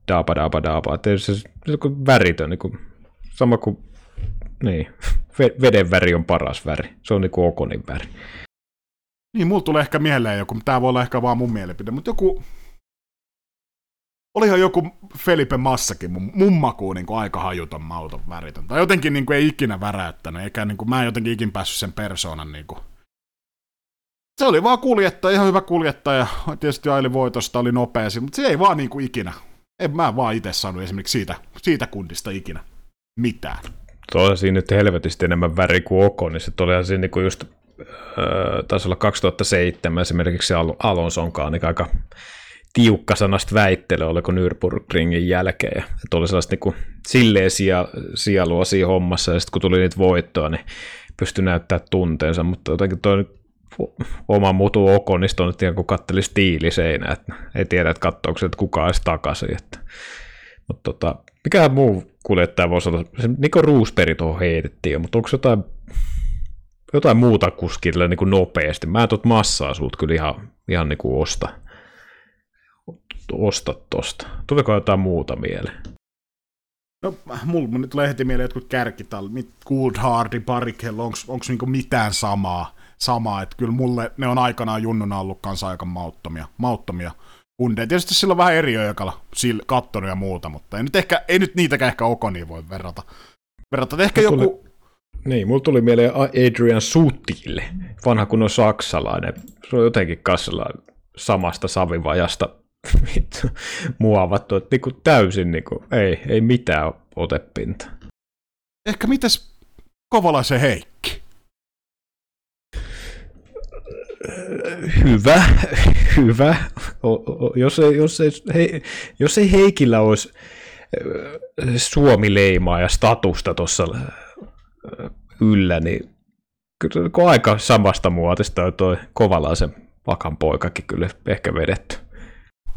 daapa daapa daapa, että se, se, se väritön, niin kuin, sama kuin niin, veden väri on paras väri. Se on niinku Okonin väri. Niin, mulla tulee ehkä mieleen joku, tämä voi olla ehkä vaan mun mielipide, mutta joku, olihan joku Felipe Massakin mun, mun makuun niin kuin aika hajuton mauton väritön. Tai jotenkin niin kuin ei ikinä väräyttänyt, eikä niin kuin, mä en jotenkin ikin päässyt sen persoonan niin kuin. Se oli vaan kuljettaja, ihan hyvä kuljettaja. Tietysti aili voitosta, oli nopeasi, mutta se ei vaan niin kuin ikinä. En mä vaan itse saanut esimerkiksi siitä, siitä kundista ikinä mitään tuolla siinä nyt helvetisti enemmän väri kuin Oko, niin se oli siinä niin just, äh, taisi olla 2007 esimerkiksi Al- Alonsonkaan, niin aika tiukka sanasta väittely, oliko Nürburgringin jälkeen. Että oli sellaista niin kuin, silleen sija, sielua siinä hommassa, ja sitten kun tuli niitä voittoa, niin pystyi näyttämään tunteensa, mutta jotenkin toi oma mutu Okonista on nyt ihan kuin katteli stiiliseinä, että ei tiedä, että katsoako se, että kukaan edes takaisin. Että, mutta tota, mikä muu kuljettaja voisi olla? Se Niko Roosberg tuohon heitettiin, mutta onko jotain, jotain muuta kuskille niin kuin nopeasti? Mä en tuot massaa sulta kyllä ihan, ihan niin kuin osta. Osta tosta. Tuleeko jotain muuta mieleen? No, mulla nyt tulee heti mieleen jotkut kärkitallit, Coulthard, Barrichello, onko niinku mitään samaa? samaa, että kyllä mulle ne on aikanaan junnuna ollut kanssa aika mauttomia, mauttomia kundeja. Tietysti sillä on vähän eri öjökalla, sillä kattonut ja muuta, mutta ei nyt, ehkä, ei nyt niitäkään ehkä Okoniin voi verrata. verrata. Ehkä mulla joku... Tuli, niin, mulla tuli mieleen Adrian Sutil, vanha kunnon saksalainen. Se on jotenkin kassalla samasta savivajasta muovattu, että niinku täysin niinku, ei, ei mitään otepinta. Ehkä mitäs Kovalaisen Heikki? Hyvä, hyvä. O, o, jos, ei, jos, ei, he, jos ei Heikillä olisi Suomi-leimaa ja statusta tuossa yllä, niin kyllä aika samasta muotista on toi Kovalaisen vakan poikakin kyllä ehkä vedetty.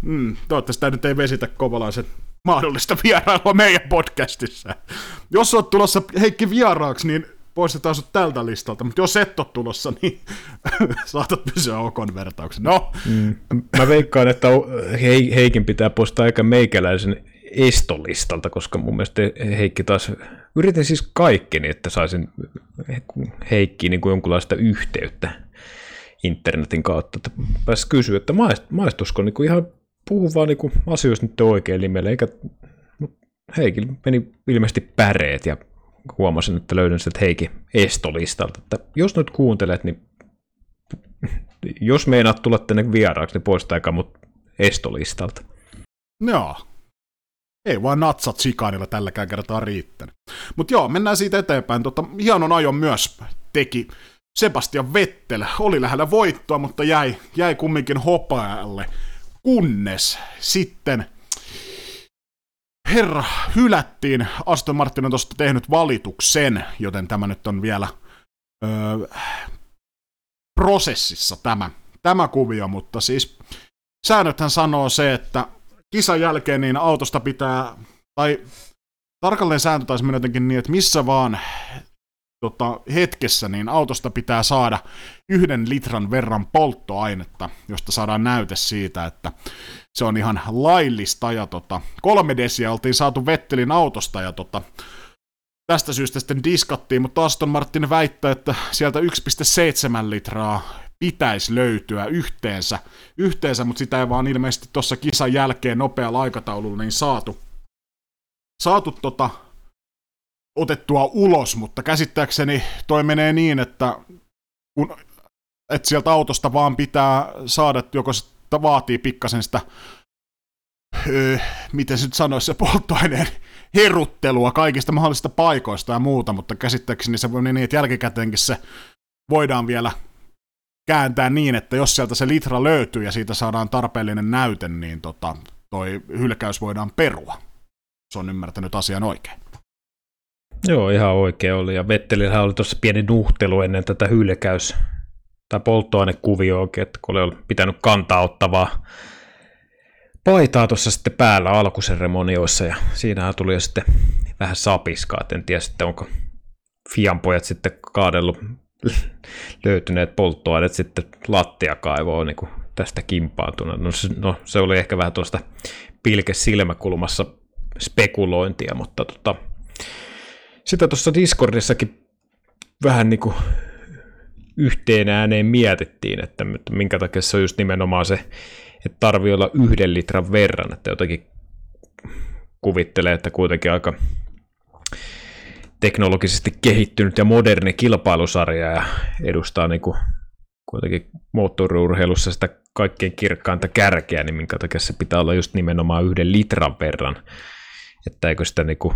Mm, toivottavasti tämä nyt ei vesitä Kovalaisen mahdollista vierailua meidän podcastissa. Jos olet tulossa Heikki vieraaksi, niin poistetaan sut tältä listalta, mutta jos et ole tulossa, niin saatat pysyä Okon vertauksen. No. Mm. Mä veikkaan, että Heikin pitää poistaa aika meikäläisen estolistalta, koska mun mielestä Heikki taas, yritin siis kaikki niin, että saisin Heikkiin niin kuin jonkunlaista yhteyttä internetin kautta, että pääsi kysyä, että maistusko niin kuin ihan puhuu vaan niin kuin asioista nyt oikein nimellä, eikä Heikki meni ilmeisesti päreet ja huomasin, että löydän sieltä Heikki Estolistalta, että jos nyt kuuntelet, niin jos meinaat tulla tänne vieraaksi, niin poistaikaa mut Estolistalta. Joo. Ei vaan natsat sikaanilla tälläkään kertaa riittänyt. Mutta joo, mennään siitä eteenpäin. Tota, hienon ajon myös teki, Sebastian Vettel oli lähellä voittoa, mutta jäi, jäi kumminkin hopealle, kunnes sitten herra hylättiin. Aston Martin on tuosta tehnyt valituksen, joten tämä nyt on vielä öö, prosessissa tämä, tämä kuvio, mutta siis säännöthän sanoo se, että kisan jälkeen niin autosta pitää, tai tarkalleen sääntö taisi mennä jotenkin niin, että missä vaan tota, hetkessä niin autosta pitää saada yhden litran verran polttoainetta, josta saadaan näyte siitä, että se on ihan laillista. Ja tota, kolme desiä oltiin saatu Vettelin autosta ja tota, tästä syystä sitten diskattiin, mutta Aston Martin väittää, että sieltä 1,7 litraa pitäisi löytyä yhteensä, yhteensä mutta sitä ei vaan ilmeisesti tuossa kisan jälkeen nopealla aikataululla niin saatu, saatu tota, otettua ulos, mutta käsittääkseni toi menee niin, että kun, että sieltä autosta vaan pitää saada, joko vaatii pikkasen sitä, öö, miten se nyt sanoisi, se polttoaineen heruttelua kaikista mahdollisista paikoista ja muuta, mutta käsittääkseni se voi niin, että jälkikäteenkin se voidaan vielä kääntää niin, että jos sieltä se litra löytyy ja siitä saadaan tarpeellinen näyte, niin tota, toi hylkäys voidaan perua. Se on ymmärtänyt asian oikein. Joo, ihan oikein oli. Ja Vettelillä oli tuossa pieni nuhtelu ennen tätä hylkäys- tai polttoainekuvio oikein, että kun oli pitänyt kantaa ottavaa paitaa tuossa sitten päällä alkuseremonioissa ja siinähän tuli jo sitten vähän sapiskaa, en tiedä sitten onko Fianpojat sitten kaadellut löytyneet polttoaineet sitten lattiakaivoon niin kuin tästä kimpaantuna. No se, no se oli ehkä vähän tuosta pilke silmäkulmassa spekulointia, mutta tota, sitä tuossa Discordissakin vähän niin kuin yhteen ääneen mietittiin, että minkä takia se on just nimenomaan se, että tarvii olla yhden litran verran, että jotenkin kuvittelee, että kuitenkin aika teknologisesti kehittynyt ja moderni kilpailusarja ja edustaa niin kuin kuitenkin moottoriurheilussa sitä kaikkein kirkkainta kärkeä, niin minkä takia se pitää olla just nimenomaan yhden litran verran, että eikö sitä niin kuin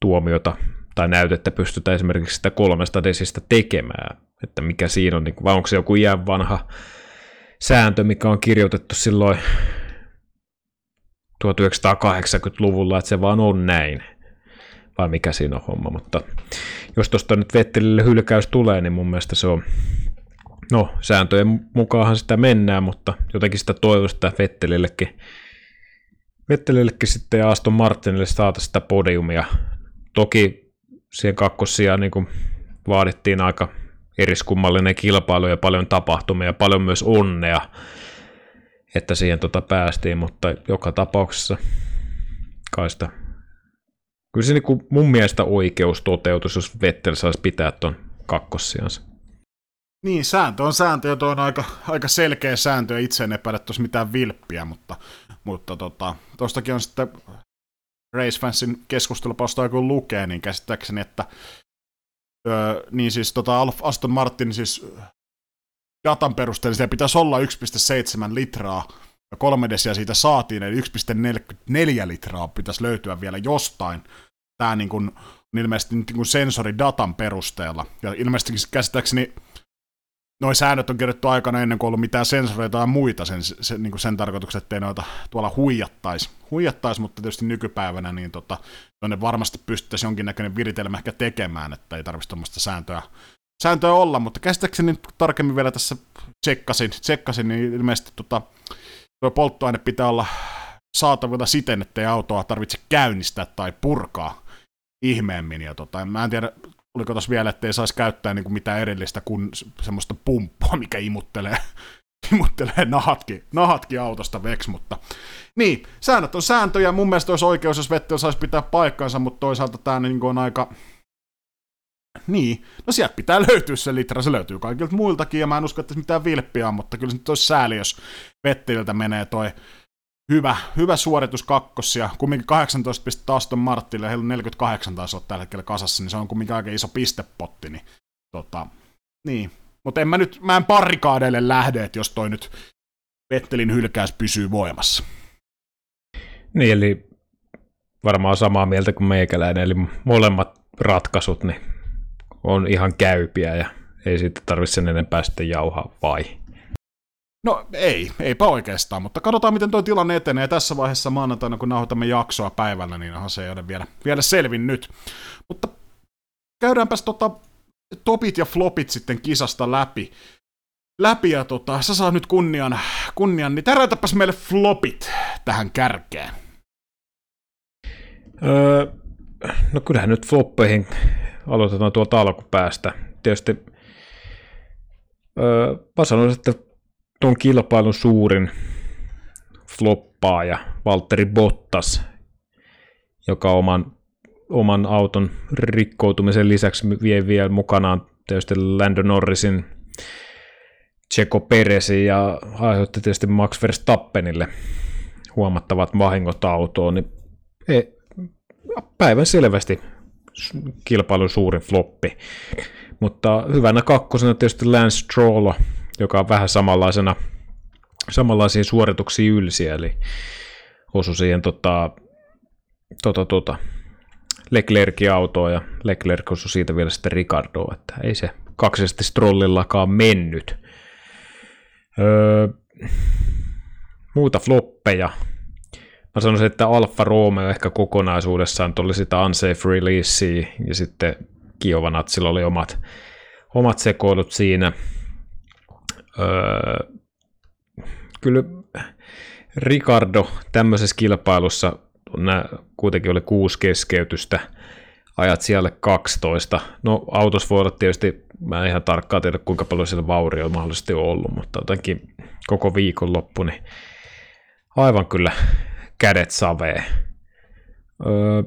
tuomiota tai näytettä pystytä esimerkiksi sitä kolmesta desistä tekemään, että mikä siinä on, niin vai onko se joku iän vanha sääntö, mikä on kirjoitettu silloin 1980-luvulla, että se vaan on näin, vai mikä siinä on homma, mutta jos tuosta nyt Vettelille hylkäys tulee, niin mun mielestä se on, no sääntöjen mukaanhan sitä mennään, mutta jotenkin sitä toivoisi, että Vettelillekin Vettelillekin sitten ja Aston Martinille saata sitä podiumia. Toki siihen kakkossiaan niin vaadittiin aika eriskummallinen kilpailu ja paljon tapahtumia ja paljon myös onnea, että siihen tota päästiin, mutta joka tapauksessa kai sitä Kyllä se niin mun mielestä oikeus toteutus, jos Vettel saisi pitää tuon kakkossiansa. Niin, sääntö on sääntö, ja on aika, aika selkeä sääntö, ja itse en epäile tuossa mitään vilppiä, mutta, mutta tota, on sitten Racefansin keskustelupalstoja kun lukee, niin käsittääkseni, että öö, niin siis tota Aston Martin siis datan perusteella siellä pitäisi olla 1,7 litraa, ja kolme desiä siitä saatiin, eli 1,44 litraa pitäisi löytyä vielä jostain. Tämä niin kuin, ilmeisesti niin kuin sensoridatan perusteella. Ja ilmeisesti käsittääkseni Noin säännöt on kirjoittu aikana ennen kuin ollut mitään sensoreita ja muita sen, sen, niin sen tarkoituksen, ettei noita tuolla huijattaisi, huijattais, mutta tietysti nykypäivänä niin tota, ne varmasti pystyttäisiin jonkinnäköinen viritelmä ehkä tekemään, että ei tarvitsisi tuommoista sääntöä, sääntöä olla, mutta käsittääkseni tarkemmin vielä tässä tsekkasin, tsekkasin niin ilmeisesti tota, tuo polttoaine pitää olla saatavilla siten, ettei autoa tarvitse käynnistää tai purkaa ihmeemmin. Ja tota, mä en tiedä, oliko tuossa vielä, että ei saisi käyttää niin kuin mitään erillistä kuin semmoista pumppua, mikä imuttelee, imuttelee nahatkin, nahatkin autosta veks, mutta niin, säännöt on sääntöjä, mun mielestä olisi oikeus, jos Vettel saisi pitää paikkansa, mutta toisaalta tämä niin on aika, niin, no sieltä pitää löytyä se litra, se löytyy kaikilta muiltakin, ja mä en usko, että mitään vilppiä on, mutta kyllä se nyt olisi sääli, jos Vetteliltä menee toi hyvä, hyvä suoritus kakkosia, kumminkin 18 pistettä Aston Martille, heillä on 48 taas olla tällä hetkellä kasassa, niin se on kumminkin aika iso pistepotti, niin, tota, niin. Mutta en mä nyt, mä en parikaadeille lähde, että jos toi nyt Vettelin hylkäys pysyy voimassa. Niin, eli varmaan samaa mieltä kuin meikäläinen, eli molemmat ratkaisut niin on ihan käypiä ja ei siitä tarvitse sen enempää sitten jauhaa, vai? No ei, eipä oikeastaan, mutta katsotaan miten tuo tilanne etenee. Tässä vaiheessa maanantaina, kun nauhoitamme jaksoa päivällä, niin se ei ole vielä, vielä selvinnyt. Mutta käydäänpäs tota, topit ja flopit sitten kisasta läpi. Läpi ja tota, sä saa nyt kunnian, kunnian niin täräytäpäs meille flopit tähän kärkeen. Öö, no kyllähän nyt floppeihin aloitetaan tuolta alkupäästä. Tietysti öö, mä sanoisin, että tuon kilpailun suurin floppaaja, Valtteri Bottas, joka oman, oman auton rikkoutumisen lisäksi vie vielä mukanaan tietysti Lando Norrisin, Checo Peresin ja aiheutti tietysti Max Verstappenille huomattavat vahingot autoon, niin ei, päivän selvästi kilpailun suurin floppi. Mutta hyvänä kakkosena tietysti Lance Stroll, joka on vähän samanlaisena, samanlaisiin suorituksiin ylsiä, eli osui siihen tota, tota, tota, Leclerkin autoa ja Leclerc osui siitä vielä sitten Ricardoa, että ei se kaksisesti Strollillakaan mennyt. Öö, muuta floppeja. Mä sanoisin, että Alfa Romeo ehkä kokonaisuudessaan tuli sitä unsafe releasea ja sitten Kiovanatsilla oli omat, omat sekoilut siinä. Öö, kyllä Ricardo tämmöisessä kilpailussa, nämä kuitenkin oli kuusi keskeytystä, ajat siellä 12. No autos voi olla tietysti, mä en ihan tarkkaan tiedä kuinka paljon siellä vaurio on mahdollisesti ollut, mutta jotenkin koko viikon loppu, niin aivan kyllä kädet savee. Öö,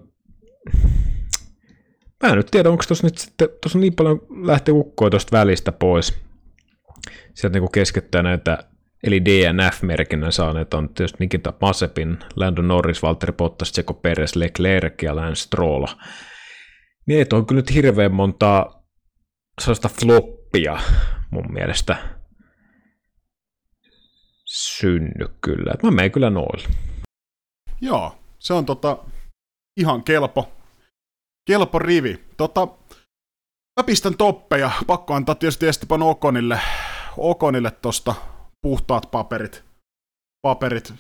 mä en nyt tiedä, onko tuossa nyt sitten, tuossa niin paljon lähtee ukkoa tuosta välistä pois, sieltä niin keskittää näitä, eli DNF-merkinnän saaneet on tietysti Nikita Masepin, Lando Norris, Valtteri Bottas, Checo Perez, Leclerc ja Lance Stroll. Niin ei on kyllä nyt hirveän montaa sellaista floppia mun mielestä synny kyllä. mä menen kyllä noille. Joo, se on tota ihan kelpo, kelpo rivi. Tota, mä pistän toppeja. Pakko antaa tietysti Esteban Okonille Okonille tosta puhtaat paperit, paperit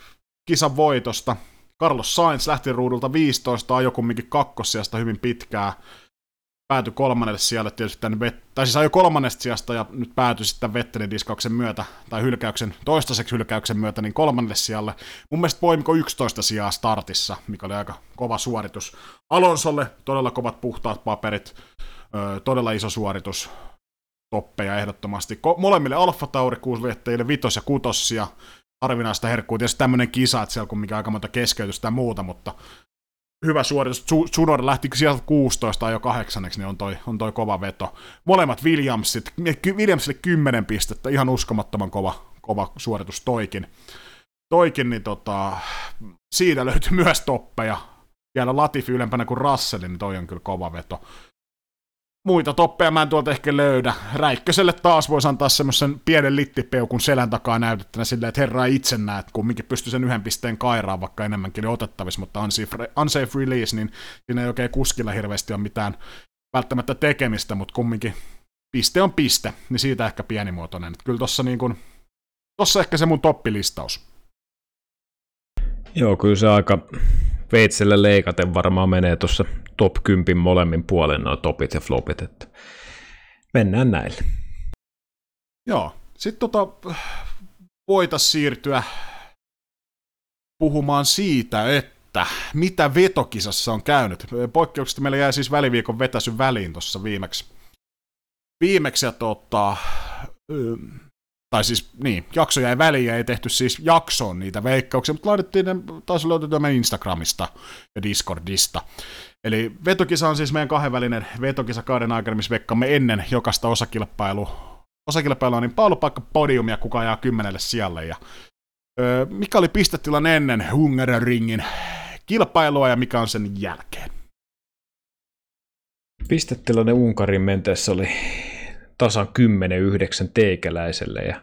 kisan voitosta. Carlos Sainz lähti ruudulta 15, ajoi kumminkin kakkossiasta hyvin pitkää. Päätyi kolmannelle sijalle tietysti tänne vet- tai siis ajoi kolmannesta sijasta ja nyt päätyi sitten Vettelin diskauksen myötä, tai hylkäyksen, toistaiseksi hylkäyksen myötä, niin kolmannelle sijalle. Mun mielestä poimiko 11 sijaa startissa, mikä oli aika kova suoritus. Alonsolle todella kovat puhtaat paperit, öö, todella iso suoritus toppeja ehdottomasti. Ko- molemmille Alfa Tauri kuusviettäjille vitos ja kutossia. Harvinaista herkkuu. Tietysti tämmöinen kisa, että siellä on mikä aika monta keskeytystä ja muuta, mutta hyvä suoritus. Tsunoda lähti sieltä 16 jo kahdeksanneksi, niin on toi, on toi kova veto. Molemmat Williamsit, Williamsille 10 pistettä, ihan uskomattoman kova, kova suoritus toikin. Toikin, niin tota, siitä löytyi myös toppeja. Vielä Latifi ylempänä kuin Russell, niin toi on kyllä kova veto muita toppeja mä en tuolta ehkä löydä. Räikköselle taas voisi antaa semmoisen pienen littipeukun selän takaa näytettynä silleen, että herra itse näet, että kumminkin pystyy sen yhden pisteen kairaan, vaikka enemmänkin otettavissa, mutta unsafe, unsafe release, niin siinä ei oikein kuskilla hirveästi ole mitään välttämättä tekemistä, mutta kumminkin piste on piste, niin siitä ehkä pienimuotoinen. Kyllä tossa, niin kun, tossa ehkä se mun toppilistaus. Joo, kyllä se aika veitselle leikaten varmaan menee tuossa top 10 molemmin puolen nuo topit ja flopit, että mennään näille. Joo, sitten tota, voitaisiin siirtyä puhumaan siitä, että mitä vetokisassa on käynyt. Poikkeuksesta meillä jäi siis väliviikon vetäsy väliin tuossa viimeksi. Viimeksi ja tota, tai siis niin, jakso jäi väliin ja ei tehty siis jaksoon niitä veikkauksia, mutta laitettiin ne, taas löytyy Instagramista ja Discordista. Eli vetokisa on siis meidän kahdenvälinen vetokisa kauden aikana, missä veikkamme ennen jokaista osakilpailua, osakilpailua niin pallopakka podiumia, kuka ajaa kymmenelle sijalle. Ja, öö, mikä oli pistetilanne ennen Hungaroringin kilpailua ja mikä on sen jälkeen? Pistetilanne Unkarin menteessä oli tasan 10-9 teikäläiselle ja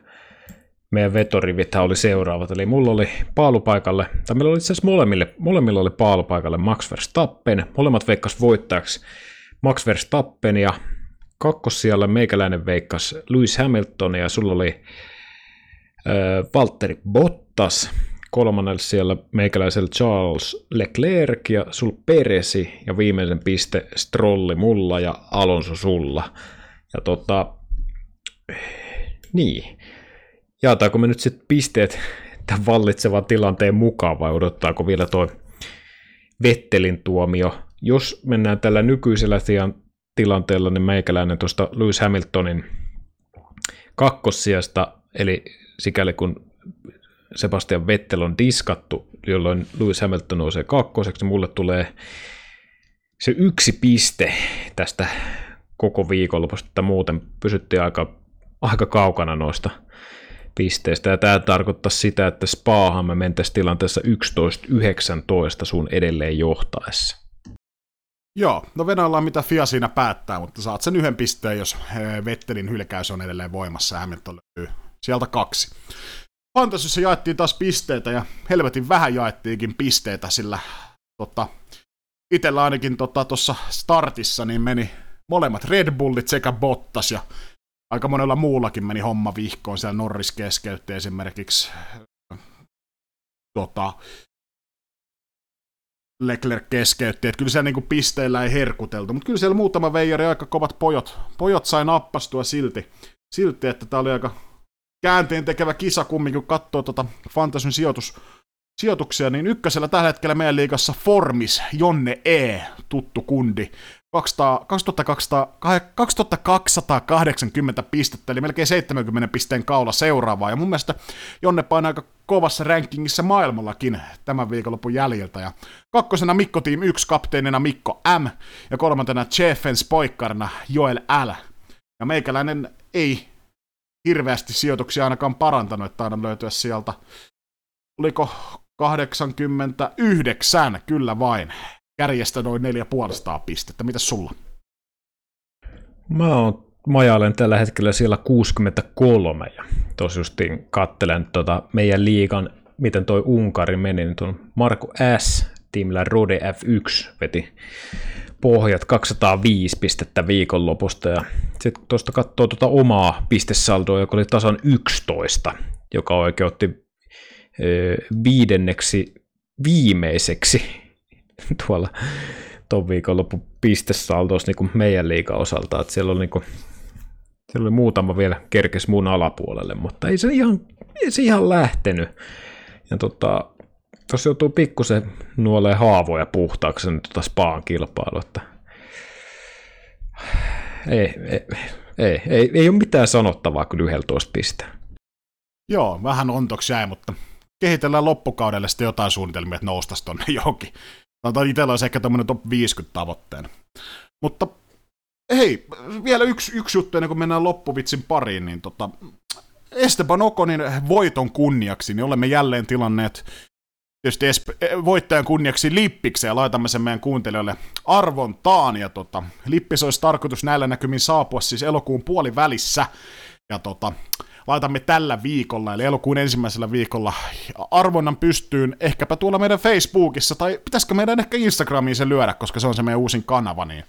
meidän vetorivit oli seuraavat. Eli mulla oli paalupaikalle, tai meillä oli itse asiassa molemmille, molemmilla oli paalupaikalle Max Verstappen. Molemmat veikkas voittajaksi Max Verstappen ja kakkossijalle meikäläinen veikkas Lewis Hamilton ja sulla oli äh, Valtteri Bottas, kolmannella siellä meikäläisellä Charles Leclerc ja sul Peresi ja viimeisen piste Strolli mulla ja Alonso sulla. Ja tota, niin, jaetaanko me nyt sitten pisteet tämän vallitsevan tilanteen mukaan vai odottaako vielä tuo Vettelin tuomio? Jos mennään tällä nykyisellä tilanteella, niin meikäläinen tuosta Lewis Hamiltonin kakkossijasta, eli sikäli kun Sebastian Vettel on diskattu, jolloin Lewis Hamilton nousee kakkoseksi, mulle tulee se yksi piste tästä koko viikonlopusta, että muuten pysyttiin aika, aika kaukana noista pisteistä. Ja tämä tarkoittaa sitä, että Spaahan me mentäisiin tilanteessa 11-19 sun edelleen johtaessa. Joo, no venäjällä mitä FIA siinä päättää, mutta saat sen yhden pisteen, jos eh, Vettelin hylkäys on edelleen voimassa ja Hamilton löytyy sieltä kaksi. Fantasyssä jaettiin taas pisteitä ja helvetin vähän jaettiinkin pisteitä, sillä tota, itsellä ainakin tuossa tota, startissa niin meni molemmat Red Bullit sekä Bottas ja aika monella muullakin meni homma vihkoon. Siellä Norris keskeytti esimerkiksi tota, Leclerc keskeytti, että kyllä siellä niinku pisteillä ei herkuteltu, mutta kyllä siellä muutama veijari aika kovat pojot, pojot sai nappastua silti, silti että tämä oli aika käänteen tekevä kisa kumminkin, kun katsoo tuota Fantasyn sijoitus, sijoituksia, niin ykkösellä tällä hetkellä meidän liigassa Formis, Jonne E, tuttu kundi, 200, 2200, 2280 pistettä, eli melkein 70 pisteen kaula seuraavaa, ja mun mielestä Jonne painaa aika kovassa rankingissa maailmallakin tämän viikonlopun jäljiltä, ja kakkosena Mikko Team 1, kapteenina Mikko M, ja kolmantena Jeffens poikkarina Joel L. Ja meikäläinen ei hirveästi sijoituksia ainakaan parantanut, että aina löytyä sieltä, oliko 89, kyllä vain, kärjestä noin 4,5 pistettä. Mitäs sulla? Mä oon majailen tällä hetkellä siellä 63 ja tuossa justiin kattelen tota meidän liigan, miten toi Unkari meni, niin tuon Marko S. tiimillä Rode F1 veti pohjat 205 pistettä viikonlopusta ja sitten tuosta katsoo tuota omaa pistesaldoa, joka oli tasan 11, joka oikeutti viidenneksi viimeiseksi tuolla tuon viikonloppu pistesaldossa niin meidän liikan osalta, että siellä oli, niin kuin, siellä oli muutama vielä kerkes muun alapuolelle, mutta ei se ihan, ei se ihan lähtenyt. Ja tota, tuossa joutuu pikkusen nuoleen haavoja puhtaaksi nyt tota Spaan kilpailu, että ei, ei, ei, ei, ei ole mitään sanottavaa kyllä 11 pisteen. Joo, vähän ontoksi jäi, mutta kehitellään loppukaudelle sitten jotain suunnitelmia, että noustaisi tonne johonkin. Sanotaan itsellä olisi ehkä tämmöinen top 50 tavoitteena. Mutta hei, vielä yksi, yksi juttu ennen kuin mennään loppuvitsin pariin, niin tota, Esteban Okonin voiton kunniaksi, niin olemme jälleen tilanneet tietysti Esp- voittajan kunniaksi Lippiksen ja laitamme sen meidän kuuntelijoille arvontaan. Ja tota, Lippis olisi tarkoitus näillä näkymin saapua siis elokuun puolivälissä. Ja tota, laitamme tällä viikolla, eli elokuun ensimmäisellä viikolla arvonnan pystyyn, ehkäpä tuolla meidän Facebookissa, tai pitäisikö meidän ehkä Instagramiin se lyödä, koska se on se meidän uusin kanava, niin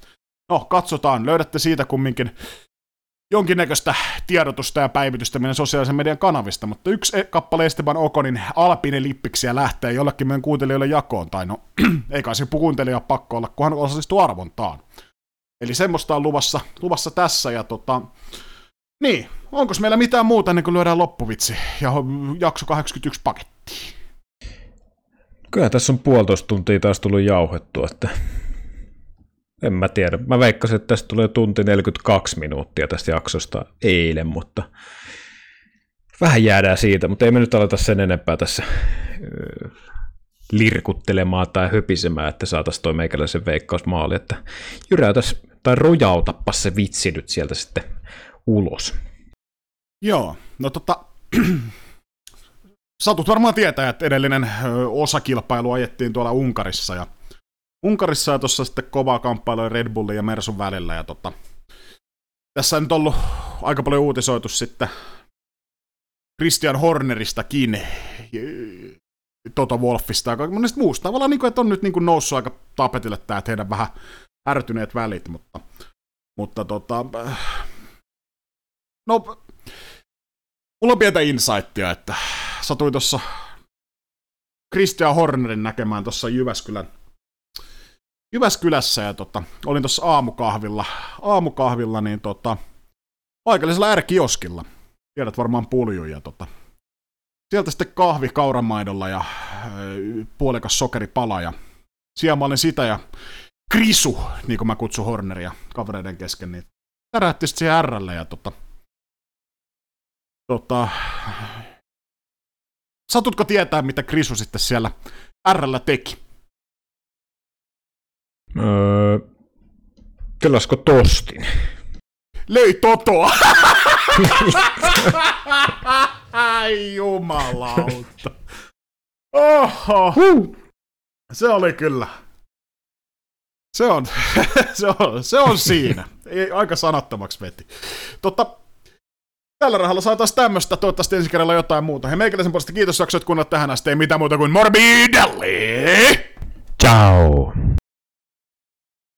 no, katsotaan, löydätte siitä kumminkin jonkinnäköistä tiedotusta ja päivitystä meidän sosiaalisen median kanavista, mutta yksi e- kappale Esteban Okonin Alpine lippiksiä lähtee jollekin meidän kuuntelijoille jakoon, tai no, ei kai se kuuntelija pakko olla, kunhan osallistuu arvontaan. Eli semmoista on luvassa, luvassa tässä, ja tota, niin, onko meillä mitään muuta ennen kuin lyödään loppuvitsi ja jakso 81 paketti? Kyllä tässä on puolitoista tuntia taas tullut jauhettua, että en mä tiedä. Mä veikkasin, että tästä tulee tunti 42 minuuttia tästä jaksosta eilen, mutta vähän jäädään siitä, mutta ei me nyt aleta sen enempää tässä lirkuttelemaan tai höpisemään, että saataisiin toi meikäläisen veikkausmaali, että jyräytäs tai rojautappa se vitsi nyt sieltä sitten ulos. Joo, no tota, satut varmaan tietää, että edellinen osakilpailu ajettiin tuolla Unkarissa ja Unkarissa ja tuossa sitten kovaa kamppailua Red Bullin ja Mersun välillä ja tota, tässä on nyt ollut aika paljon uutisoitu sitten Christian Horneristakin, Toto Wolfista ja monesta muusta. Tavallaan niin kuin, että on nyt niin kuin noussut aika tapetille tämä teidän vähän ärtyneet välit, mutta Mutta tota, no, mulla on pientä insightia, että satuin tuossa Christian Hornerin näkemään tuossa Jyväskylän, Jyväskylässä ja tota, olin tuossa aamukahvilla, aamukahvilla niin tota, paikallisella ärkioskilla. Tiedät varmaan puljuja. Tota. Sieltä sitten kahvi kauramaidolla ja äh, puolikas sokeripala ja siellä mä olin sitä ja Krisu, niin kuin mä kutsun Horneria kavereiden kesken, niin tärähti sitten siihen Rlle ja tota, tota, satutko tietää, mitä Krisu sitten siellä Rllä teki? Öö, Kelasko tostin? Löi Totoa! Ai jumalauta. Oho. Se oli kyllä. Se on, se on, se on siinä. Ei, aika sanattomaksi veti. Totta, tällä rahalla saataisiin tämmöistä, toivottavasti ensi kerralla jotain muuta. Hei meikäläisen puolesta kiitos, jaksoit kuunnella tähän asti. Ei mitään muuta kuin Morbidelli! Ciao!